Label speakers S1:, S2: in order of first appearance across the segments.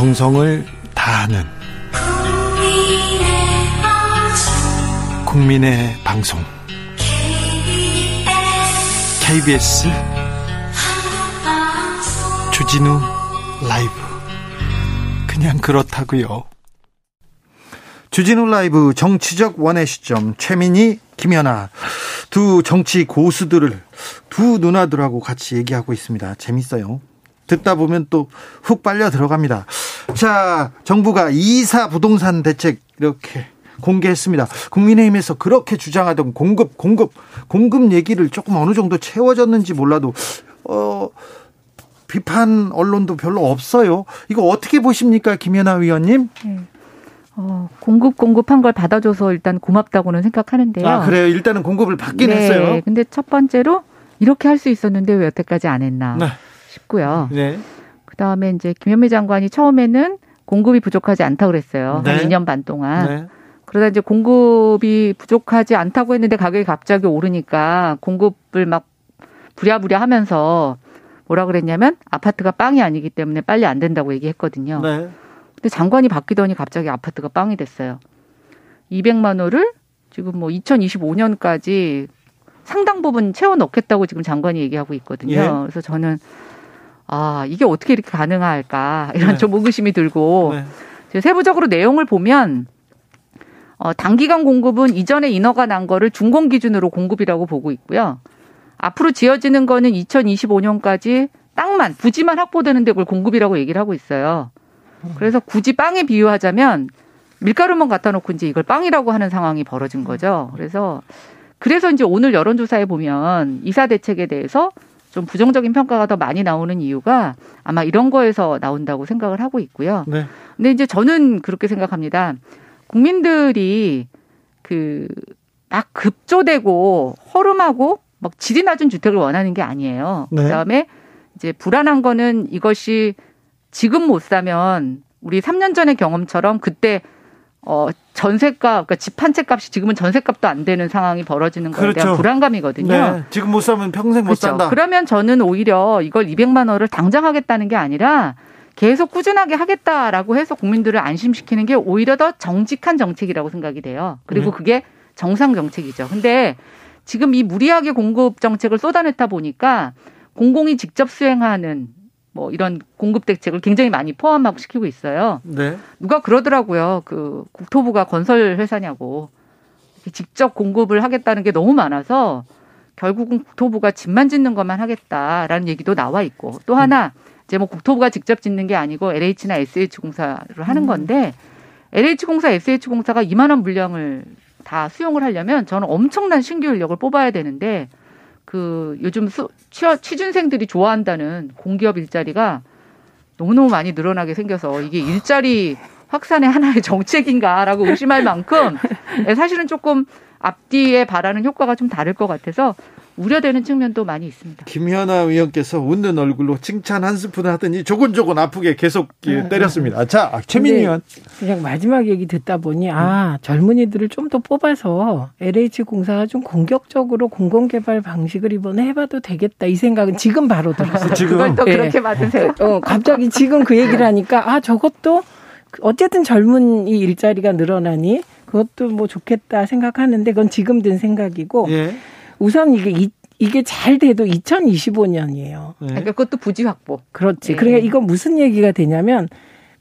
S1: 정성을 다하는 국민의 방송 KBS 주진우 라이브 그냥 그렇다고요. 주진우 라이브 정치적 원의 시점 최민희 김연아 두 정치 고수들을 두 누나들하고 같이 얘기하고 있습니다. 재밌어요. 듣다 보면 또 훅 빨려 들어갑니다. 자, 정부가 이사 부동산 대책 이렇게 공개했습니다. 국민의힘에서 그렇게 주장하던 공급, 공급, 공급 얘기를 조금 어느 정도 채워졌는지 몰라도, 어, 비판 언론도 별로 없어요. 이거 어떻게 보십니까, 김연아 위원님? 네.
S2: 어, 공급 공급한 걸 받아줘서 일단 고맙다고는 생각하는데요.
S1: 아 그래요. 일단은 공급을 받긴 네. 했어요.
S2: 근데 첫 번째로 이렇게 할 수 있었는데 왜 여태까지 안 했나 네. 싶고요. 네. 그 다음에 이제 김현미 장관이 처음에는 공급이 부족하지 않다 고 그랬어요. 네. 한 2년 반 동안. 네. 그러다 이제 공급이 부족하지 않다고 했는데 가격이 갑자기 오르니까 공급을 막 부랴부랴 하면서 뭐라 그랬냐면 아파트가 빵이 아니기 때문에 빨리 안 된다고 얘기했거든요. 네. 근데 장관이 바뀌더니 갑자기 아파트가 빵이 됐어요. 200만 호를 지금 뭐 2025년까지 상당 부분 채워 넣겠다고 지금 장관이 얘기하고 있거든요. 예. 그래서 저는 아, 이게 어떻게 이렇게 가능할까 이런 네. 좀 의구심이 들고 네. 세부적으로 내용을 보면 어, 단기간 공급은 이전에 인허가 난 거를 준공 기준으로 공급이라고 보고 있고요. 앞으로 지어지는 거는 2025년까지 땅만 부지만 확보되는데 그걸 공급이라고 얘기를 하고 있어요. 그래서 굳이 빵에 비유하자면 밀가루만 갖다 놓고 이제 이걸 빵이라고 하는 상황이 벌어진 거죠. 그래서 그래서 이제 오늘 여론조사에 보면 이사 대책에 대해서 좀 부정적인 평가가 더 많이 나오는 이유가 아마 이런 거에서 나온다고 생각을 하고 있고요. 네. 근데 이제 저는 그렇게 생각합니다. 국민들이 그 막 급조되고 허름하고 막 질이 낮은 주택을 원하는 게 아니에요. 네. 그다음에 이제 불안한 거는 이것이 지금 못 사면 우리 3년 전의 경험처럼 그때 어 전세값 그러니까 집 한 채 값이 지금은 전세값도 안 되는 상황이 벌어지는 거에 그렇죠. 대한 불안감이거든요. 네.
S1: 지금 못 사면 평생 못 그렇죠. 산다.
S2: 그러면 저는 오히려 이걸 200만 원을 당장 하겠다는 게 아니라 계속 꾸준하게 하겠다라고 해서 국민들을 안심시키는 게 오히려 더 정직한 정책이라고 생각이 돼요. 그리고 네. 그게 정상 정책이죠. 근데 지금 이 무리하게 공급 정책을 쏟아냈다 보니까 공공이 직접 수행하는 뭐 이런 공급 대책을 굉장히 많이 포함하고 시키고 있어요. 네. 누가 그러더라고요. 그 국토부가 건설 회사냐고 직접 공급을 하겠다는 게 너무 많아서 결국은 국토부가 집만 짓는 것만 하겠다라는 얘기도 나와 있고 또 하나 이제 뭐 국토부가 직접 짓는 게 아니고 LH나 SH공사를 하는 음. 건데 LH공사, SH공사가 이만한 물량을 다 수용을 하려면 저는 엄청난 신규 인력을 뽑아야 되는데 그 요즘 수, 취준생들이 좋아한다는 공기업 일자리가 너무너무 많이 늘어나게 생겨서 이게 일자리 확산의 하나의 정책인가라고 의심할 만큼 사실은 조금 앞뒤에 바라는 효과가 좀 다를 것 같아서 우려되는 측면도 많이 있습니다.
S1: 김현아 의원께서 웃는 얼굴로 칭찬 한 스푼 하더니 조곤조곤 아프게 계속 네, 때렸습니다. 자, 최민 의원.
S3: 그냥 마지막 얘기 듣다 보니 아 젊은이들을 좀 더 뽑아서 LH 공사가 좀 공격적으로 공공 개발 방식을 이번에 해 봐도 되겠다 이 생각은 지금 바로 들었어요.
S2: 지금 그걸 또 네. 그렇게 받으세요.
S3: 어, 갑자기 지금 그 얘기를 하니까 아 저것도 어쨌든 젊은 이 일자리가 늘어나니 그것도 뭐 좋겠다 생각하는데 그건 지금 든 생각이고. 예. 우선 이게 이, 이게 잘 돼도 2025년이에요.
S2: 네. 그러니까 그것도 부지 확보.
S3: 그렇지. 네. 그러니까 이건 무슨 얘기가 되냐면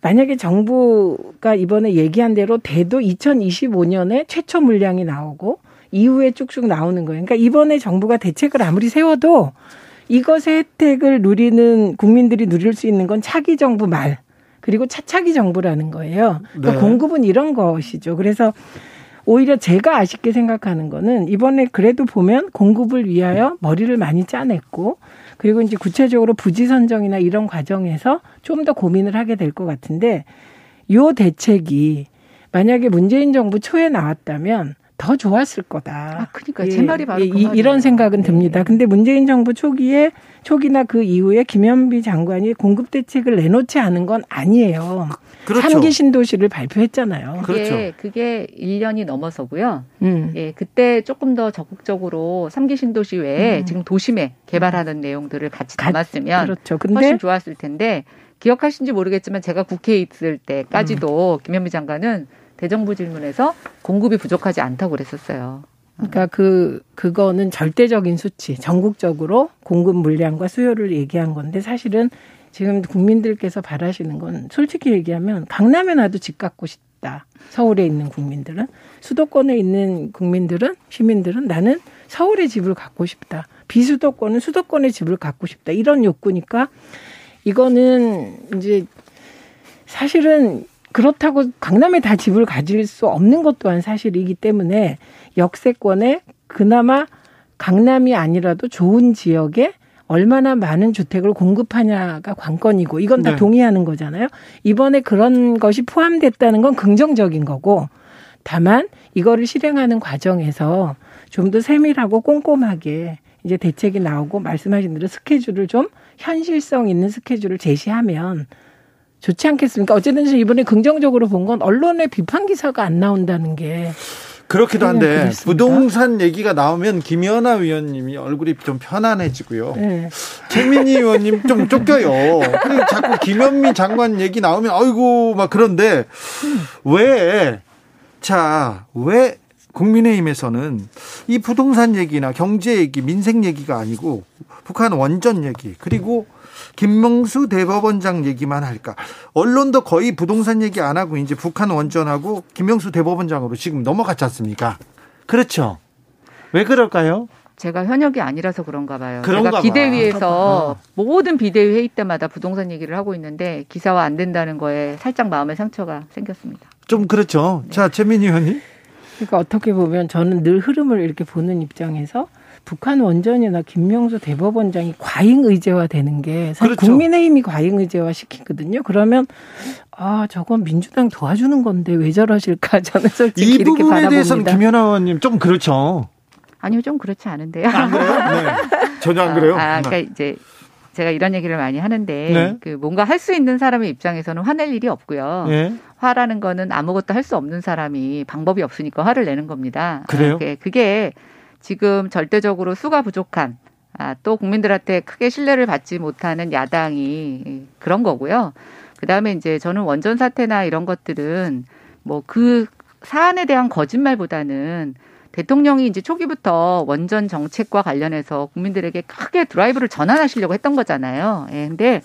S3: 만약에 정부가 이번에 얘기한 대로 돼도 2025년에 최초 물량이 나오고 이후에 쭉쭉 나오는 거예요. 그러니까 이번에 정부가 대책을 아무리 세워도 이것의 혜택을 누리는 국민들이 누릴 수 있는 건 차기 정부 말 그리고 차차기 정부라는 거예요. 그러니까 네. 공급은 이런 것이죠. 그래서 오히려 제가 아쉽게 생각하는 거는 이번에 그래도 보면 공급을 위하여 머리를 많이 짜냈고 그리고 이제 구체적으로 부지 선정이나 이런 과정에서 좀 더 고민을 하게 될 것 같은데 요 대책이 만약에 문재인 정부 초에 나왔다면 더 좋았을 거다.
S2: 아, 그러니까 예, 제 말이 바로
S3: 예, 그 이 런 생각은 듭니다. 네. 근데 문재인 정부 초기에 초기나 그 이후에 김현비 장관이 공급 대책을 내놓지 않은 건 아니에요. 그렇죠. 3기 신도시를 발표했잖아요.
S2: 그게, 그렇죠. 그게 1년이 넘어서고요. 음. 예, 그때 조금 더 적극적으로 3기 신도시 외에 음. 지금 도심에 개발하는 내용들을 같이 담았으면 그렇죠. 근데 훨씬 좋았을 텐데 기억하신지 모르겠지만 제가 국회에 있을 때까지도 음. 김현미 장관은 대정부 질문에서 공급이 부족하지 않다고 그랬었어요.
S3: 그러니까 그 그거는 절대적인 수치, 전국적으로 공급 물량과 수요를 얘기한 건데 사실은 지금 국민들께서 바라시는 건 솔직히 얘기하면 강남에 나도 집 갖고 싶다. 서울에 있는 국민들은 수도권에 있는 국민들은 시민들은 나는 서울에 집을 갖고 싶다. 비수도권은 수도권에 집을 갖고 싶다. 이런 욕구니까 이거는 이제 사실은 그렇다고 강남에 다 집을 가질 수 없는 것 또한 사실이기 때문에 역세권에 그나마 강남이 아니라도 좋은 지역에 얼마나 많은 주택을 공급하냐가 관건이고 이건 다 네. 동의하는 거잖아요. 이번에 그런 것이 포함됐다는 건 긍정적인 거고 다만 이거를 실행하는 과정에서 좀 더 세밀하고 꼼꼼하게 이제 대책이 나오고 말씀하신 대로 스케줄을 좀 현실성 있는 스케줄을 제시하면 좋지 않겠습니까? 어쨌든 이번에 긍정적으로 본 건 언론의 비판 기사가 안 나온다는 게
S1: 그렇기도 한데. 부동산 얘기가 나오면 김연아 위원님이 얼굴이 좀 편안해지고요. 네. 최민희 의원님 좀 쫓겨요. 자꾸 김현미 장관 얘기 나오면 아이고 막 그런데 왜 자, 왜 국민의힘에서는 이 부동산 얘기나 경제 얘기, 민생 얘기가 아니고 북한 원전 얘기 그리고 김명수 대법원장 얘기만 할까? 언론도 거의 부동산 얘기 안 하고 이제 북한 원전하고 김명수 대법원장으로 지금 넘어갔지 않습니까? 그렇죠. 왜 그럴까요?
S2: 제가 현역이 아니라서 그런가 봐요. 제가 비대위에서 봐. 모든 비대위 회의 때마다 부동산 얘기를 하고 있는데 기사화 안 된다는 거에 살짝 마음의 상처가 생겼습니다.
S1: 좀 그렇죠. 네. 자, 최민희 의원님.
S3: 그러니까 어떻게 보면 저는 늘 흐름을 이렇게 보는 입장에서 북한 원전이나 김명수 대법원장이 과잉 의제화 되는 게 사실 그렇죠. 국민의힘이 과잉 의제화 시키거든요. 그러면 아 저건 민주당 도와주는 건데 왜 저러실까 저는 솔직히
S1: 이 부분에 바라봅니다. 대해서는 김연아 의원님 좀 그렇죠.
S2: 아니요 좀 그렇지 않은데요.
S1: 안 그래요? 네. 전혀 안 그래요.
S2: 아, 아 그러니까 이제 제가 이런 얘기를 많이 하는데 네. 그 뭔가 할 수 있는 사람의 입장에서는 화낼 일이 없고요. 네. 화라는 거는 아무것도 할 수 없는 사람이 방법이 없으니까 화를 내는 겁니다.
S1: 그래요?
S2: 아, 그게 지금 절대적으로 수가 부족한 아, 또 국민들한테 크게 신뢰를 받지 못하는 야당이 그런 거고요. 그 다음에 이제 저는 원전 사태나 이런 것들은 뭐 그 사안에 대한 거짓말보다는 대통령이 이제 초기부터 원전 정책과 관련해서 국민들에게 크게 드라이브를 전환하시려고 했던 거잖아요. 예, 근데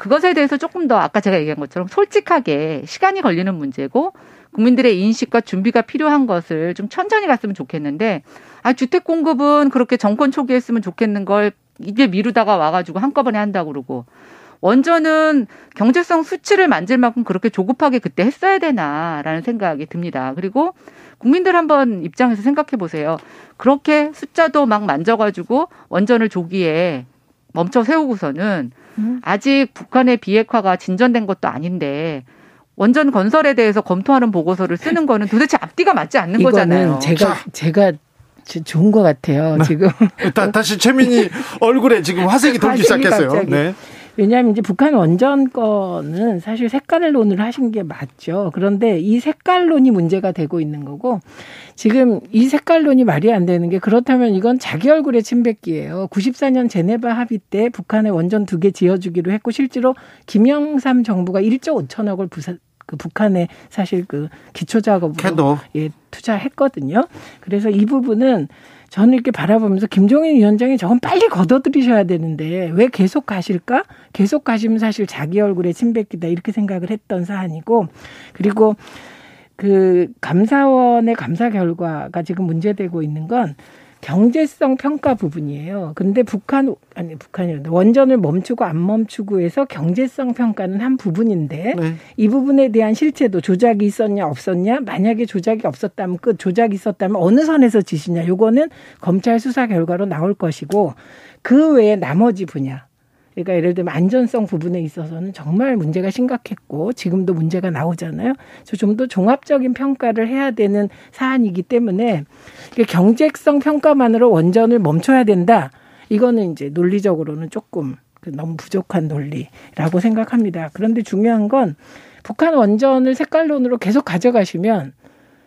S2: 그것에 대해서 조금 더 아까 제가 얘기한 것처럼 솔직하게 시간이 걸리는 문제고 국민들의 인식과 준비가 필요한 것을 좀 천천히 갔으면 좋겠는데 아 주택 공급은 그렇게 정권 초기에 했으면 좋겠는 걸 이게 미루다가 와가지고 한꺼번에 한다고 그러고 원전은 경제성 수치를 만질 만큼 그렇게 조급하게 그때 했어야 되나라는 생각이 듭니다. 그리고 국민들 한번 입장에서 생각해 보세요. 그렇게 숫자도 막 만져가지고 원전을 조기에 멈춰 세우고서는 음. 아직 북한의 비핵화가 진전된 것도 아닌데 원전 건설에 대해서 검토하는 보고서를 쓰는 거는 도대체 앞뒤가 맞지 않는 거잖아요.
S3: 제가 제가 좋은 것 같아요. 네. 지금
S1: 다, 다시 최민희 얼굴에 지금 화색이 돌기 시작했어요. 네.
S3: 왜냐하면 이제 북한 원전 건은 사실 색깔론을 하신 게 맞죠. 그런데 이 색깔론이 문제가 되고 있는 거고 지금 이 색깔론이 말이 안 되는 게 그렇다면 이건 자기 얼굴에 침뱉기예요. 94년 제네바 합의 때 북한에 원전 두 개 지어주기로 했고 실제로 김영삼 정부가 1조 5천억을 부산 그 북한에 사실 그 기초 작업으로 예, 투자했거든요. 그래서 이 부분은 저는 이렇게 바라보면서 김종인 위원장이 저건 빨리 걷어들이셔야 되는데 왜 계속 가실까? 계속 가시면 사실 자기 얼굴에 침 뱉기다 이렇게 생각을 했던 사안이고 그리고 그 감사원의 감사 결과가 지금 문제되고 있는 건 경제성 평가 부분이에요. 근데 북한 아니 북한이 원전을 멈추고 안 멈추고 해서 경제성 평가는 한 부분인데 네. 이 부분에 대한 실체도 조작이 있었냐 없었냐 만약에 조작이 없었다면 끝 조작이 있었다면 어느 선에서 지시냐 요거는 검찰 수사 결과로 나올 것이고 그 외에 나머지 분야 그러니까 예를 들면 안전성 부분에 있어서는 정말 문제가 심각했고 지금도 문제가 나오잖아요. 그래서 좀 더 종합적인 평가를 해야 되는 사안이기 때문에 경제성 평가만으로 원전을 멈춰야 된다. 이거는 이제 논리적으로는 조금 그 너무 부족한 논리라고 생각합니다. 그런데 중요한 건 북한 원전을 색깔론으로 계속 가져가시면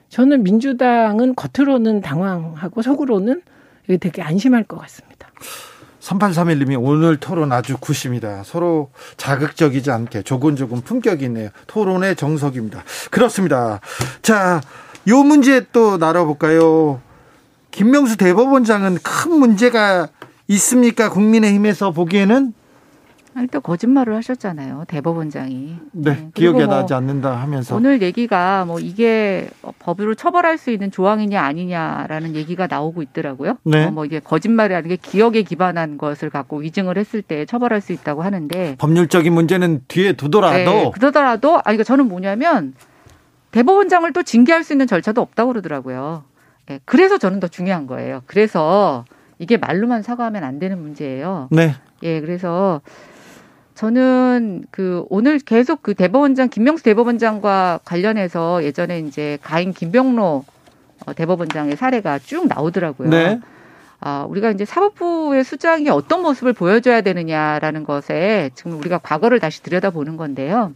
S3: 저는 민주당은 겉으로는 당황하고 속으로는 되게 안심할 것 같습니다.
S1: 3831님이 오늘 토론 아주 굿입니다. 서로 자극적이지 않게 조곤조곤 품격이 있네요. 토론의 정석입니다. 그렇습니다. 자, 요 문제 또 나눠볼까요? 김명수 대법원장은 큰 문제가 있습니까? 국민의힘에서 보기에는?
S2: 아니 또 거짓말을 하셨잖아요 대법원장이.
S1: 네, 네. 기억에 뭐 나지 않는다 하면서.
S2: 오늘 얘기가 뭐 이게 법으로 처벌할 수 있는 조항이냐 아니냐라는 얘기가 나오고 있더라고요. 네. 어, 뭐 이게 거짓말이라는 게 기억에 기반한 것을 갖고 위증을 했을 때 처벌할 수 있다고 하는데.
S1: 법률적인 문제는 뒤에 두더라도. 네,
S2: 그러더라도 아니 그러니까 저는 뭐냐면 대법원장을 또 징계할 수 있는 절차도 없다고 그러더라고요. 네, 그래서 저는 더 중요한 거예요. 그래서 이게 말로만 사과하면 안 되는 문제예요. 네. 예, 그래서 저는 그 오늘 계속 그 대법원장 김명수 대법원장과 관련해서 예전에 이제 가인 김병로 어, 대법원장의 사례가 쭉 나오더라고요. 네. 아, 우리가 이제 사법부의 수장이 어떤 모습을 보여줘야 되느냐라는 것에 지금 우리가 과거를 다시 들여다보는 건데요.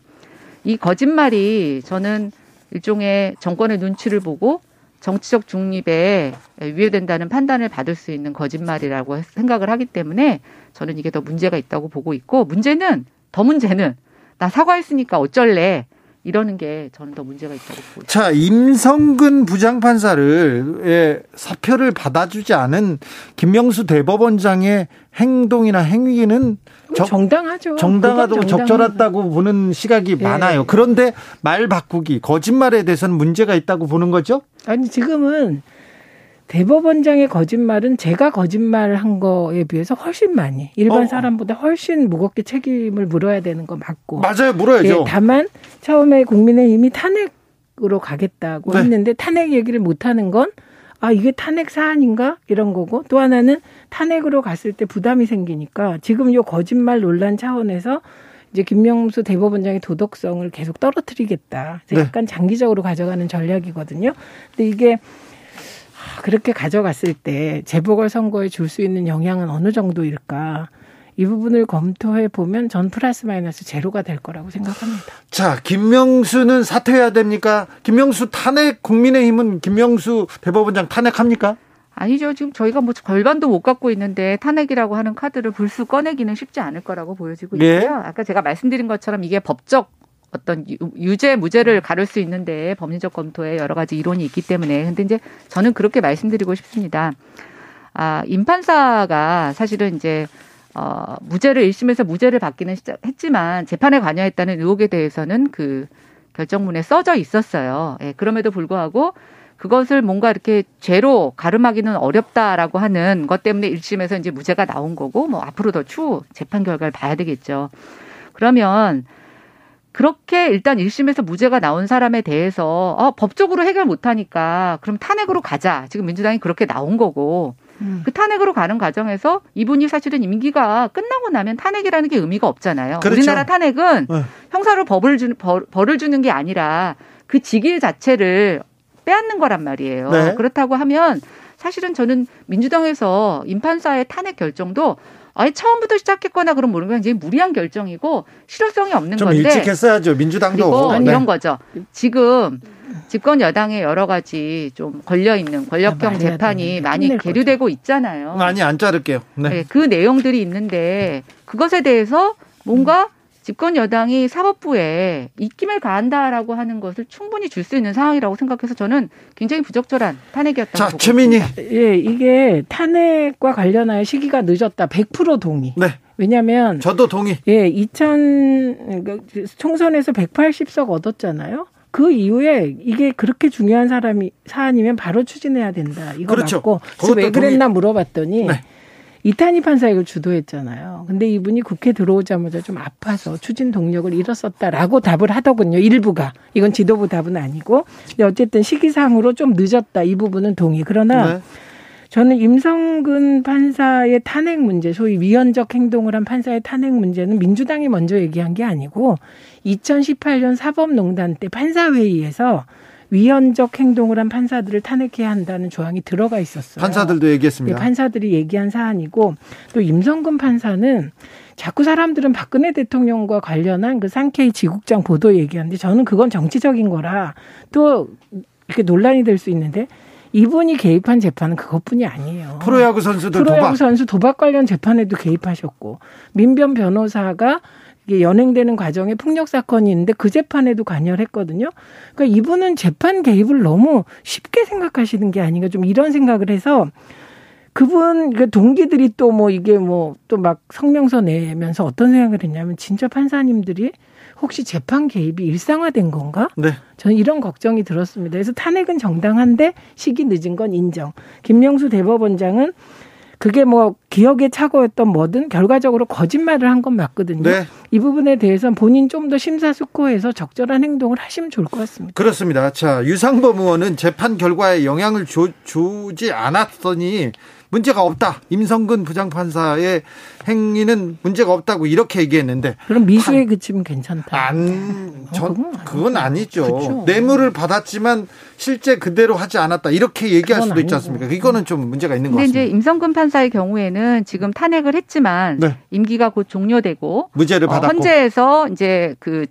S2: 이 거짓말이 저는 일종의 정권의 눈치를 보고 정치적 중립에 위배된다는 판단을 받을 수 있는 거짓말이라고 생각을 하기 때문에 저는 이게 더 문제가 있다고 보고 있고 문제는 더 문제는 나 사과했으니까 어쩔래 이러는 게 저는 더 문제가 있다고 보고.
S1: 자, 임성근 부장판사를 예, 사표를 받아주지 않은 김명수 대법원장의 행동이나 행위는
S3: 적, 정당하죠.
S1: 정당하고 적절하다고 보는 시각이 예. 많아요. 그런데 말 바꾸기, 거짓말에 대해서는 문제가 있다고 보는 거죠?
S3: 아니 지금은 대법원장의 거짓말은 제가 거짓말한 거에 비해서 훨씬 많이 일반 어. 사람보다 훨씬 무겁게 책임을 물어야 되는 거 맞고
S1: 맞아요 물어야죠. 예,
S3: 다만 처음에 국민의힘이 탄핵으로 가겠다고 네. 했는데 탄핵 얘기를 못 하는 건 아, 이게 탄핵 사안인가? 이런 거고 또 하나는 탄핵으로 갔을 때 부담이 생기니까 지금 요 거짓말 논란 차원에서 이제 김명수 대법원장의 도덕성을 계속 떨어뜨리겠다. 네. 약간 장기적으로 가져가는 전략이거든요. 근데 이게 그렇게 가져갔을 때 재보궐 선거에 줄 수 있는 영향은 어느 정도일까? 이 부분을 검토해 보면 전 플러스 마이너스 제로가 될 거라고 생각합니다.
S1: 자, 김명수는 사퇴해야 됩니까? 김명수 탄핵 국민의힘은 김명수 대법원장 탄핵합니까?
S2: 아니죠. 지금 저희가 뭐 절반도 못 갖고 있는데 탄핵이라고 하는 카드를 불쑥 꺼내기는 쉽지 않을 거라고 보여지고 예. 있고요. 아까 제가 말씀드린 것처럼 이게 법적 어떤 유죄 무죄를 가를 수 있는데 법리적 검토에 여러 가지 이론이 있기 때문에 근데 이제 저는 그렇게 말씀드리고 싶습니다. 아, 임판사가 사실은 이제 어, 무죄를 1심에서 무죄를 받기는 했지만 재판에 관여했다는 의혹에 대해서는 그 결정문에 써져 있었어요. 예, 그럼에도 불구하고 그것을 뭔가 이렇게 죄로 가름하기는 어렵다라고 하는 것 때문에 1심에서 이제 무죄가 나온 거고 뭐 앞으로 더 추후 재판 결과를 봐야 되겠죠. 그러면 그렇게 일단 1심에서 무죄가 나온 사람에 대해서 어, 법적으로 해결 못하니까 그럼 탄핵으로 가자. 지금 민주당이 그렇게 나온 거고 음. 그 탄핵으로 가는 과정에서 이분이 사실은 임기가 끝나고 나면 탄핵이라는 게 의미가 없잖아요. 그렇죠. 우리나라 탄핵은 네. 형사로 법을 주, 벌, 벌을 주는 게 아니라 그 직일 자체를 빼앗는 거란 말이에요. 네. 그렇다고 하면 사실은 저는 민주당에서 임판사의 탄핵 결정도 아예 처음부터 시작했거나 그런 모르는 건 굉장히 무리한 결정이고 실효성이 없는
S1: 좀
S2: 건데.
S1: 좀 일찍 했어야죠. 민주당도.
S2: 네. 이런 거죠. 지금 집권 여당의 여러 가지 좀 걸려 있는 권력형 아, 재판이 많이 계류되고 거죠. 있잖아요.
S1: 많이 안 자를게요. 네. 네.
S2: 그 내용들이 있는데 그것에 대해서 뭔가 집권 여당이 사법부에 입김을 가한다라고 하는 것을 충분히 줄 수 있는 상황이라고 생각해서 저는 굉장히 부적절한 탄핵이었다고 자,
S1: 최민희.
S3: 예, 이게 탄핵과 관련하여 시기가 늦었다. 100% 동의. 네. 왜냐하면
S1: 저도 동의.
S3: 예, 2000 그러니까 총선에서 180석 얻었잖아요. 그 이후에 이게 그렇게 중요한 사람이 사안이면 바로 추진해야 된다. 이거 그렇죠. 맞고 그래서 왜 그랬나 동의. 물어봤더니 네. 이탄희 판사 이걸 주도했잖아요. 근데 이분이 국회 들어오자마자 좀 아파서 추진 동력을 잃었었다라고 답을 하더군요. 일부가. 이건 지도부 답은 아니고. 근데 어쨌든 시기상으로 좀 늦었다. 이 부분은 동의. 그러나 네. 저는 임성근 판사의 탄핵 문제, 소위 위헌적 행동을 한 판사의 탄핵 문제는 민주당이 먼저 얘기한 게 아니고 2018년 사법농단 때 판사회의에서 위헌적 행동을 한 판사들을 탄핵해야 한다는 조항이 들어가 있었어요.
S1: 판사들도 얘기했습니다.
S3: 네, 판사들이 얘기한 사안이고 또 임성근 판사는 자꾸 사람들은 박근혜 대통령과 관련한 그 상케이 지국장 보도 얘기하는데 저는 그건 정치적인 거라 또 이렇게 논란이 될 수 있는데 이분이 개입한 재판은 그것뿐이 아니에요.
S1: 프로야구 선수들
S3: 프로야구 도박. 선수 도박 관련 재판에도 개입하셨고 민변 변호사가 이게 연행되는 과정에 폭력 사건이 있는데 그 재판에도 관여를 했거든요. 그러니까 이분은 재판 개입을 너무 쉽게 생각하시는 게 아닌가 좀 이런 생각을 해서 그분 그 동기들이 또 뭐 이게 뭐 또 막 성명서 내면서 어떤 생각을 했냐면 진짜 판사님들이 혹시 재판 개입이 일상화된 건가? 네. 저는 이런 걱정이 들었습니다. 그래서 탄핵은 정당한데 시기 늦은 건 인정. 김명수 대법원장은 그게 뭐 기억에 착오였던 뭐든 결과적으로 거짓말을 한 건 맞거든요. 네. 이 부분에 대해서는 본인 좀 더 심사숙고해서 적절한 행동을 하시면 좋을 것 같습니다.
S1: 그렇습니다. 자, 유상범 의원은 재판 결과에 영향을 주, 주지 않았더니 문제가 없다. 임성근 부장판사의 행위는 문제가 없다고 이렇게 얘기했는데
S3: 그럼 미수에 판, 그치면 괜찮다.
S1: 안, 전, 어, 그건, 아니죠. 그렇죠. 뇌물을 받았지만 실제 그대로 하지 않았다. 이렇게 얘기할 수도 아니고. 있지 않습니까? 이거는 좀 문제가 있는 것 같습니다.
S2: 근데 이제 임성근 판사의 경우에는 지금 탄핵을 했지만 네. 임기가 곧 종료되고
S1: 무죄를 어, 받았고 어,
S2: 헌재에서 이제 그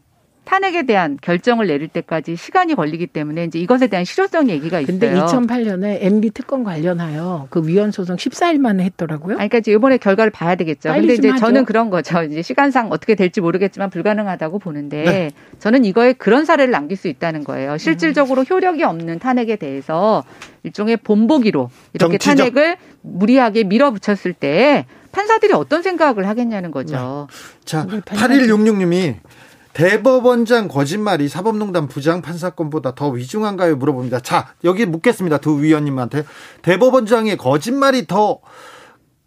S2: 탄핵에 대한 결정을 내릴 때까지 시간이 걸리기 때문에 이제 이것에 대한 실효성 얘기가 있어요.
S3: 근데 2008년에 MB 특검 관련하여 그 위헌 소송 14일 만에 했더라고요.
S2: 아니, 그러니까 이제 이번에 결과를 봐야 되겠죠. 근데 이제 하죠. 저는 그런 거죠. 이제 시간상 어떻게 될지 모르겠지만 불가능하다고 보는데 네. 저는 이거에 그런 사례를 남길 수 있다는 거예요. 실질적으로 효력이 없는 탄핵에 대해서 일종의 본보기로 이렇게 정치적. 탄핵을 무리하게 밀어붙였을 때 판사들이 어떤 생각을 하겠냐는 거죠.
S1: 네. 자, 8166님이 대법원장 거짓말이 사법농단 부장 판사건보다 더 위중한가요? 물어봅니다. 자, 여기 묻겠습니다. 두 위원님한테. 대법원장의 거짓말이 더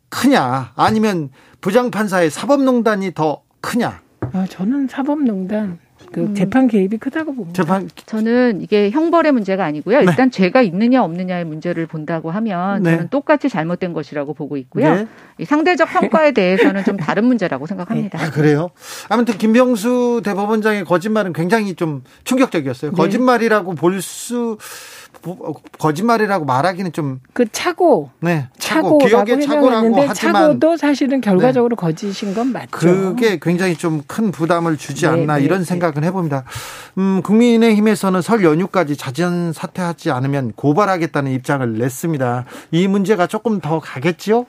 S1: 크냐? 아니면 부장판사의 사법농단이 더 크냐?
S3: 아, 저는 사법농단. 그 음. 재판 개입이 크다고 봅니다. 재판
S2: 저는 이게 형벌의 문제가 아니고요. 네. 일단 죄가 있느냐 없느냐의 문제를 본다고 하면 네. 저는 똑같이 잘못된 것이라고 보고 있고요. 네. 이 상대적 평가에 대해서는 좀 다른 문제라고 생각합니다.
S1: 아, 그래요? 아무튼 김병수 대법원장의 거짓말은 굉장히 좀 충격적이었어요. 네. 거짓말이라고 볼수 거짓말이라고 말하기는 좀
S3: 그 차고 네 차고 기억의 차고라고 하지만 차고도 사실은 결과적으로 네. 거짓인 건 맞죠.
S1: 그게 굉장히 좀 큰 부담을 주지 네, 않나 네, 이런 네. 생각은 해봅니다. 음, 국민의힘에서는 설 연휴까지 자진 사퇴하지 않으면 고발하겠다는 입장을 냈습니다. 이 문제가 조금 더 가겠지요?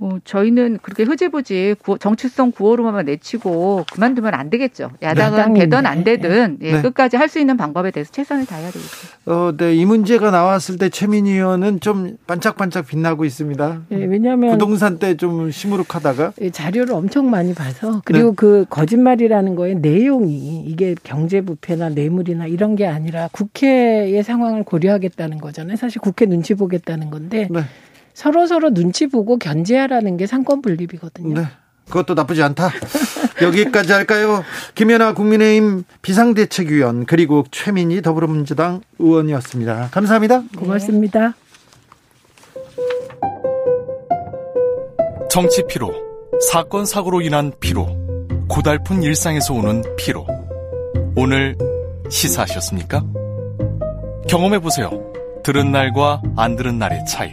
S2: 뭐 저희는 그렇게 흐지부지 정치성 구호로만 내치고 그만두면 안 되겠죠. 야당은 네. 되든 안 되든 예, 네. 끝까지 할 수 있는 방법에 대해서 최선을 다해야 되겠죠.
S1: 어, 네. 이 문제가 나왔을 때 최민희 의원은 좀 반짝반짝 빛나고 있습니다.
S3: 네, 왜냐하면
S1: 부동산 때 좀 시무룩하다가
S3: 예, 자료를 엄청 많이 봐서 그리고 네. 그 거짓말이라는 거에 내용이 이게 경제 부패나 뇌물이나 이런 게 아니라 국회의 상황을 고려하겠다는 거잖아요. 사실 국회 눈치 보겠다는 건데. 네. 서로 서로 눈치 보고 견제하라는 게 상권 분립이거든요. 네.
S1: 그것도 나쁘지 않다. 여기까지 할까요? 김연아 국민의힘 비상대책위원 그리고 최민희 더불어민주당 의원이었습니다. 감사합니다.
S3: 고맙습니다.
S4: 정치 피로, 사건 사고로 인한 피로, 고달픈 일상에서 오는 피로. 오늘 시사하셨습니까? 경험해 보세요. 들은 날과 안 들은 날의 차이.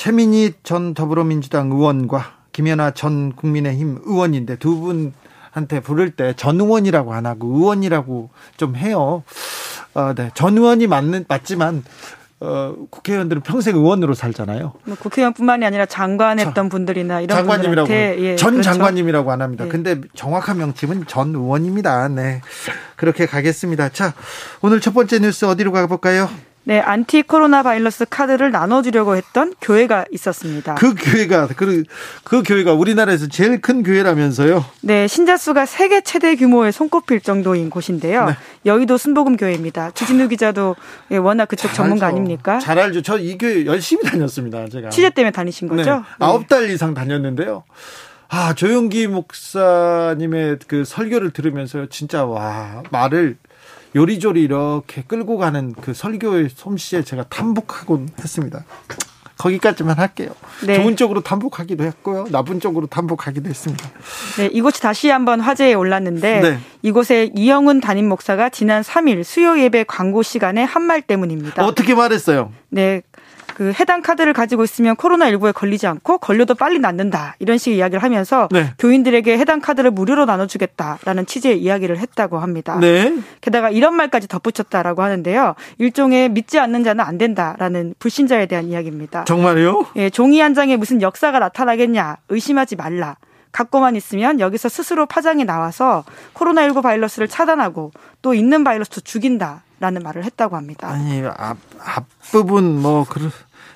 S1: 최민희 전 더불어민주당 의원과 김연아 전 국민의힘 의원인데 두 분한테 부를 때 전 의원이라고 안 하고 의원이라고 좀 해요. 어, 네. 전 의원이 맞는 맞지만 어, 국회의원들은 평생 의원으로 살잖아요.
S5: 뭐 국회의원뿐만이 아니라 장관했던 자, 분들이나 이런
S1: 장관님이라고 분들한테 예, 전 그렇죠. 장관님이라고 안 합니다. 네. 근데 정확한 명칭은 전 의원입니다. 네. 그렇게 가겠습니다. 자, 오늘 첫 번째 뉴스 어디로 가볼까요?
S5: 네, 안티 코로나 바이러스 카드를 나눠주려고 했던 교회가 있었습니다.
S1: 그 교회가 그, 그 교회가 우리나라에서 제일 큰 교회라면서요?
S5: 네, 신자 수가 세계 최대 규모의 손꼽힐 정도인 곳인데요. 네. 여의도 순복음 교회입니다. 주진우 기자도 예, 워낙 그쪽 전문가 알죠. 아닙니까?
S1: 잘 알죠. 저 이 교회 열심히 다녔습니다. 제가
S5: 취재 때문에 다니신 네. 거죠? 네.
S1: 아홉 달 이상 다녔는데요. 아 조용기 목사님의 그 설교를 들으면서 진짜 와 말을 요리조리 이렇게 끌고 가는 그 설교의 솜씨에 제가 탐복하곤 했습니다. 거기까지만 할게요. 네. 좋은 쪽으로 tam복하기도 했고요. 나쁜 쪽으로 tam복하기도 했습니다.
S5: 네, 이곳이 다시 한번 화제에 올랐는데 네. 이곳에 이영훈 담임 목사가 지난 3일 수요 예배 광고 시간에 한 말 때문입니다.
S1: 어떻게 말했어요?
S5: 네, 그 해당 카드를 가지고 있으면 코로나19에 걸리지 않고 걸려도 빨리 낫는다. 이런 식의 이야기를 하면서 네. 교인들에게 해당 카드를 무료로 나눠주겠다라는 취지의 이야기를 했다고 합니다. 네. 게다가 이런 말까지 덧붙였다라고 하는데요. 일종의 믿지 않는 자는 안 된다라는 불신자에 대한 이야기입니다.
S1: 정말요?
S5: 예, 종이 한 장에 무슨 역사가 나타나겠냐. 의심하지 말라. 갖고만 있으면 여기서 스스로 파장이 나와서 코로나19 바이러스를 차단하고 또 있는 바이러스도 죽인다라는 말을 했다고 합니다.
S1: 아니 앞 앞부분 뭐 그런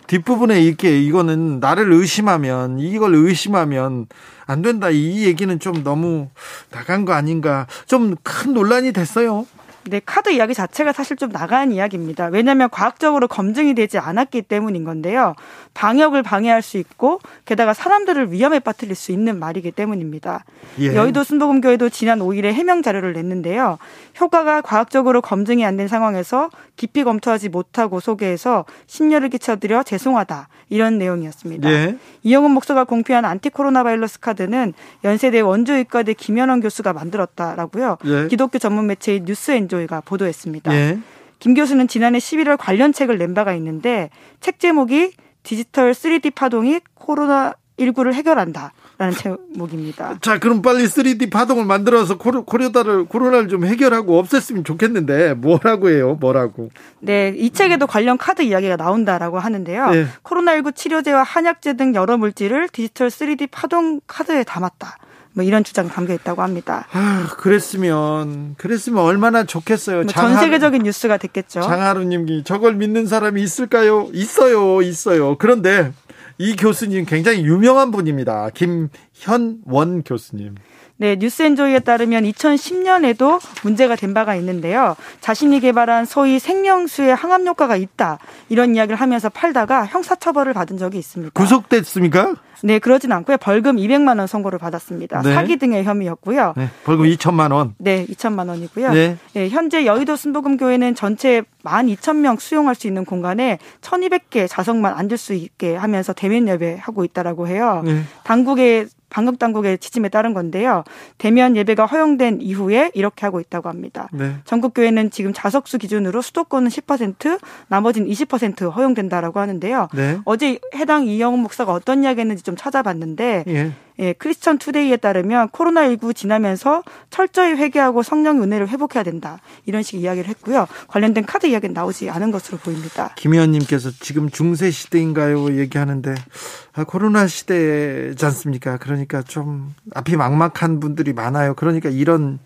S1: 뒷부분에 이렇게 이거는 나를 의심하면 이걸 의심하면 안 된다 이 얘기는 좀 너무 나간 거 아닌가 좀 큰 논란이 됐어요.
S5: 네, 카드 이야기 자체가 사실 좀 나간 이야기입니다. 왜냐하면 과학적으로 검증이 되지 않았기 때문인 건데요. 방역을 방해할 수 있고 게다가 사람들을 위험에 빠뜨릴 수 있는 말이기 때문입니다. 예. 여의도 순복음교회도 지난 5일에 해명 자료를 냈는데요. 효과가 과학적으로 검증이 안 된 상황에서 깊이 검토하지 못하고 소개해서 심려를 끼쳐드려 죄송하다 이런 내용이었습니다. 예. 이영훈 목사가 공표한 안티 코로나 바이러스 카드는 연세대 원주의과대 김현원 교수가 만들었다라고요. 예. 기독교 전문 매체인 뉴스앤조이가 보도했습니다. 예. 김 교수는 지난해 11월 관련 책을 낸 바가 있는데 책 제목이 디지털 3D 파동이 코로나 19를 해결한다. 라는 제목입니다.
S1: 자, 그럼 빨리 3D 파동을 만들어서 코로, 코로나를, 코로나를 좀 해결하고 없앴으면 좋겠는데, 뭐라고 해요? 뭐라고?
S5: 네, 이 책에도 관련 카드 이야기가 나온다라고 하는데요. 네. 코로나19 치료제와 한약재 등 여러 물질을 디지털 3D 파동 카드에 담았다. 뭐 이런 주장이 담겨 있다고 합니다.
S1: 아, 그랬으면 그랬으면 얼마나 좋겠어요.
S5: 뭐전 세계적인 뉴스가 됐겠죠.
S1: 장하루님이 저걸 믿는 사람이 있을까요? 있어요, 있어요. 그런데 이 교수님 굉장히 유명한 분입니다. 김현원 교수님.
S5: 네, 뉴스엔조이에 따르면 2010년에도 문제가 된 바가 있는데요. 자신이 개발한 소위 생명수에 항암 효과가 있다. 이런 이야기를 하면서 팔다가 형사처벌을 받은 적이 있습니다.
S1: 구속됐습니까?
S5: 네, 그러진 않고요. 벌금 200만 원 선고를 받았습니다. 네. 사기 등의 혐의였고요. 네,
S1: 벌금 2천만 원.
S5: 네, 2천만 원이고요. 네. 네 현재 여의도 순복음 교회는 전체 12,000명 수용할 수 있는 공간에 1,200개 자석만 앉을 수 있게 하면서 대면 예배하고 있다라고 해요. 네. 당국의 방역 당국의 지침에 따른 건데요. 대면 예배가 허용된 이후에 이렇게 하고 있다고 합니다. 네. 전국 교회는 지금 자석수 기준으로 수도권은 10%, 나머지는 20% 허용된다라고 하는데요. 네. 어제 해당 이영훈 목사가 어떤 이야기 했는지 좀 찾아봤는데 예. 예, 크리스천 투데이에 따르면 코로나19 지나면서 철저히 회개하고 성령의 은혜를 회복해야 된다. 이런 식의 이야기를 했고요. 관련된 카드 이야기는 나오지 않은 것으로 보입니다.
S1: 김 의원님께서 지금 중세 시대인가요? 얘기하는데 아, 코로나 시대지 않습니까? 그러니까 좀 앞이 막막한 분들이 많아요. 그러니까 이런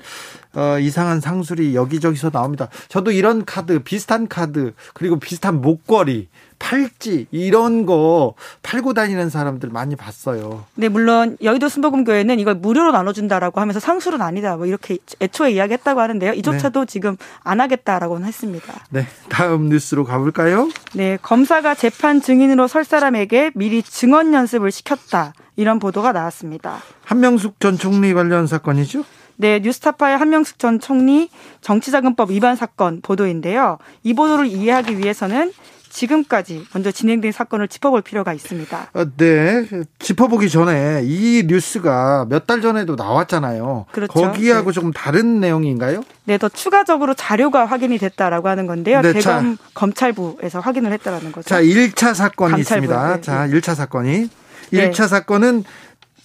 S1: 어, 이상한 상술이 여기저기서 나옵니다. 저도 이런 카드, 비슷한 카드, 그리고 비슷한 목걸이, 팔찌 이런 거 팔고 다니는 사람들 많이 봤어요.
S5: 네, 물론 여의도 순복음교회는 이걸 무료로 나눠준다라고 하면서 상술은 아니다. 뭐 이렇게 애초에 이야기했다고 하는데요. 이조차도 네. 지금 안 하겠다라고는 했습니다.
S1: 네, 다음 뉴스로 가볼까요?
S5: 네, 검사가 재판 증인으로 설 사람에게 미리 증언 연습을 시켰다. 이런 보도가 나왔습니다.
S1: 한명숙 전 총리 관련 사건이죠?
S5: 네, 뉴스타파의 한명숙 전 총리 정치자금법 위반 사건 보도인데요. 이 보도를 이해하기 위해서는 지금까지 먼저 진행된 사건을 짚어볼 필요가 있습니다.
S1: 아, 네, 짚어보기 전에 이 뉴스가 몇 달 전에도 나왔잖아요. 그렇죠. 거기하고 네. 조금 다른 내용인가요?
S5: 네, 더 추가적으로 자료가 확인이 됐다라고 하는 건데요. 네, 대검 자, 검찰부에서 확인을 했다라는 거죠.
S1: 자, 1차 사건이 감찰부, 있습니다. 네, 자, 1차 사건이 1차 사건은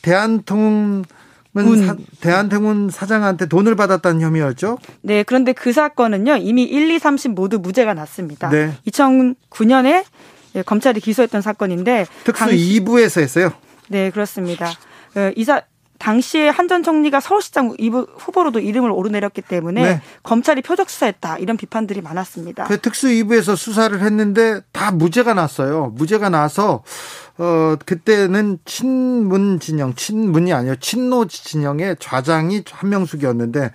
S1: 대한통 사, 대한통운 사장한테 돈을 받았다는 혐의였죠?
S5: 네, 그런데 그 사건은요, 이미 1, 2, 3심 모두 무죄가 났습니다. 네. 2009년에 예, 검찰이 기소했던 사건인데.
S1: 특수 당시, 2부에서 했어요?
S5: 네, 그렇습니다. 어, 이사, 당시에 한전 총리가 서울시장 후보로도 이름을 오르내렸기 때문에 네. 검찰이 표적 수사했다 이런 비판들이 많았습니다.
S1: 그 특수 2부에서 수사를 했는데 다 무죄가 났어요. 무죄가 나서 어 그때는 친문 진영, 친문이 아니요 친노 진영의 좌장이 한명숙이었는데